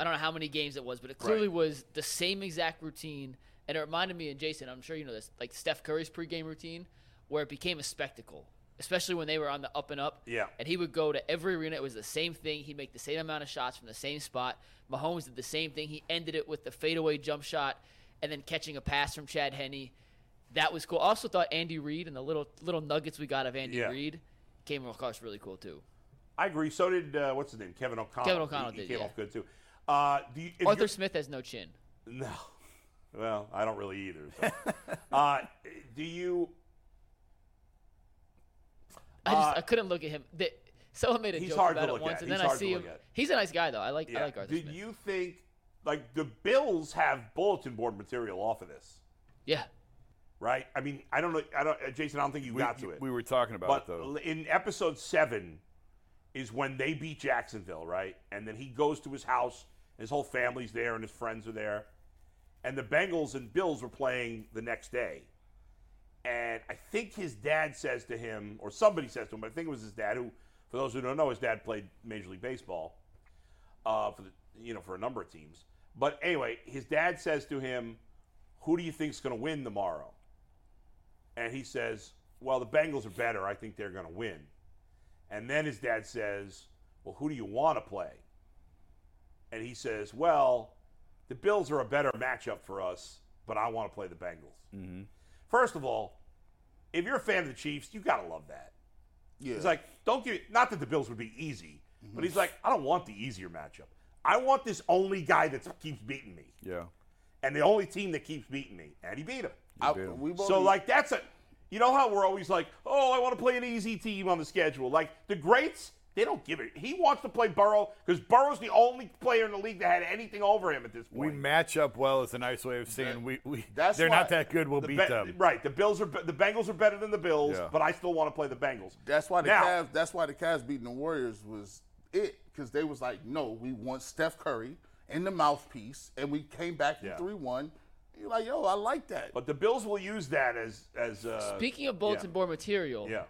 I don't know how many games it was, but it clearly was the same exact routine. And it reminded me, and Jason, I'm sure you know this, like Steph Curry's pregame routine, where it became a spectacle, especially when they were on the up and up. Yeah. And he would go to every arena. It was the same thing. He'd make the same amount of shots from the same spot. Mahomes did the same thing. He ended it with the fadeaway jump shot and then catching a pass from Chad Henne. That was cool. I also thought Andy Reid and the little little nuggets we got of Andy Yeah. Reid came across really cool too. I agree. So did uh, what's his name, Kevin O'Connell. Kevin O'Connell he, he did, came yeah. off good too. Uh, do you, Arthur Smith has no chin. No. Well, I don't really either. so. uh, do you? I just Uh, I couldn't look at him. The, someone made a He's joke hard to about it once, at. and He's then I see him. at. He's a nice guy though. I like I like Arthur Do Smith. you think like the Bills have bulletin board material off of this? yeah. Right. I mean, I don't know. I don't, uh, Jason. I don't think you We, got to it. we were talking about but it though. in episode seven is when they beat Jacksonville, right? And then he goes to his house. His whole family's there, and his friends are there. And the Bengals and Bills were playing the next day. And I think his dad says to him, or somebody says to him, but I think it was his dad, who, for those who don't know, his dad played Major League Baseball uh, for the, you know, for a number of teams. But anyway, his dad says to him, "Who do you think's going to win tomorrow?" And he says, Well, the Bengals are better. I think they're going to win. And then his dad says, Well, who do you want to play? And he says, Well, the Bills are a better matchup for us, but I want to play the Bengals. Mm-hmm. First of all, if you're a fan of the Chiefs, you got to love that. yeah. He's like, Don't give not that the Bills would be easy, mm-hmm. but he's like, I don't want the easier matchup. I want this only guy that keeps beating me. yeah. And the only team that keeps beating me. And he beat him. I, we've So like that's a you know how we're always like, oh, I want to play an easy team on the schedule. Like the greats, they don't give it. He wants to play Burrow because Burrow's the only player in the league that had anything over him at this point. We match up well is a nice way of saying we, we That's they're not that good. We'll The beat Be- them. Right. The Bills are the Bengals are better than the Bills, Yeah. but I still want to play the Bengals. That's why the Now- Cavs. That's why the Cavs beating the Warriors was it because they was like, no, we want Steph Curry in the mouthpiece, and we came back from Yeah. three one. You're like, yo, I like that. But the Bills will use that as as uh, Speaking of bulletin yeah. board material, Yeah.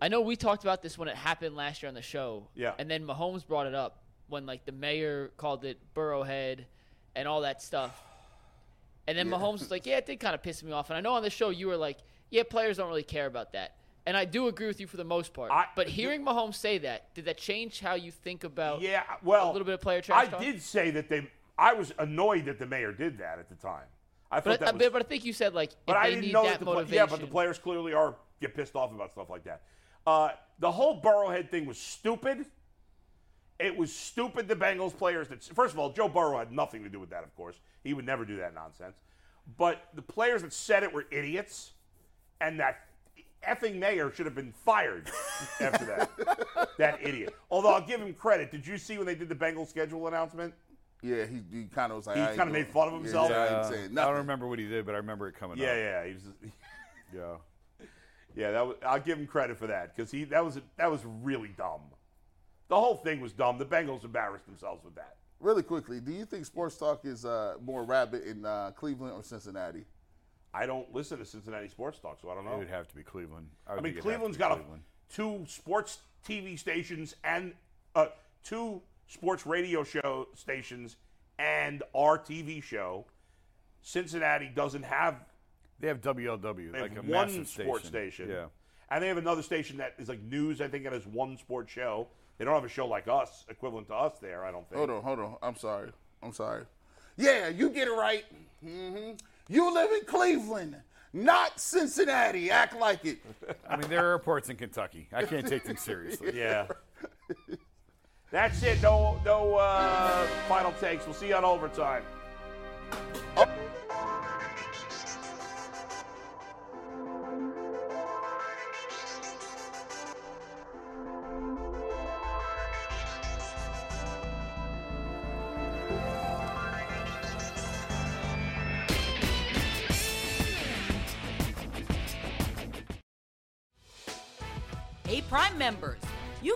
I know we talked about this when it happened last year on the show. Yeah. And then Mahomes brought it up when like the mayor called it Burrowhead and all that stuff. And then Mahomes was like, "Yeah, it did kind of piss me off." And I know on the show you were like, "Yeah, players don't really care about that." And I do agree with you for the most part. I- but hearing Mahomes say that, did that change how you think about Yeah, well, a little bit of player trash I talk? did say that they. I was annoyed that the mayor did that at the time. I thought But, that I, was, but I think you said like but if I they didn't need know that that the yeah, but the players clearly are get pissed off about stuff like that. Uh, the whole Burrowhead thing was stupid. It was stupid. The Bengals players that first of all, Joe Burrow had nothing to do with that. Of course, he would never do that nonsense. But the players that said it were idiots, and that effing mayor should have been fired after that. that idiot. Although I'll give him credit. Did you see when they did the Bengals schedule announcement? Yeah, he, he kind of was like. He kinda made fun of himself? Yeah, I, ain't I don't remember what he did, but I remember it coming Yeah, up. yeah. He was, Yeah. yeah, that was, I'll give him credit for that because he that was that was really dumb. The whole thing was dumb. The Bengals embarrassed themselves with that. Really quickly, do you think sports talk is uh, more rabid in uh, Cleveland or Cincinnati? I don't listen to Cincinnati sports talk, so I don't know. It would have to be Cleveland. I, I mean, think it'd have to Cleveland's be got Cleveland. A, two sports TV stations and uh, two sports radio show stations and our TV show. Cincinnati doesn't have They have WLW, they like have a one massive sports station. station. Yeah. And they have another station that is like news. I think it has one sports show. They don't have a show like us, equivalent to us there. I don't think. Hold on, hold on. I'm sorry. I'm sorry. Yeah, you get it right. hmm You live in Cleveland, not Cincinnati. Act like it. I mean, there are reports in Kentucky. I can't take them seriously. Yeah. That's it. No, no uh, final takes. We'll see you on overtime. Hey,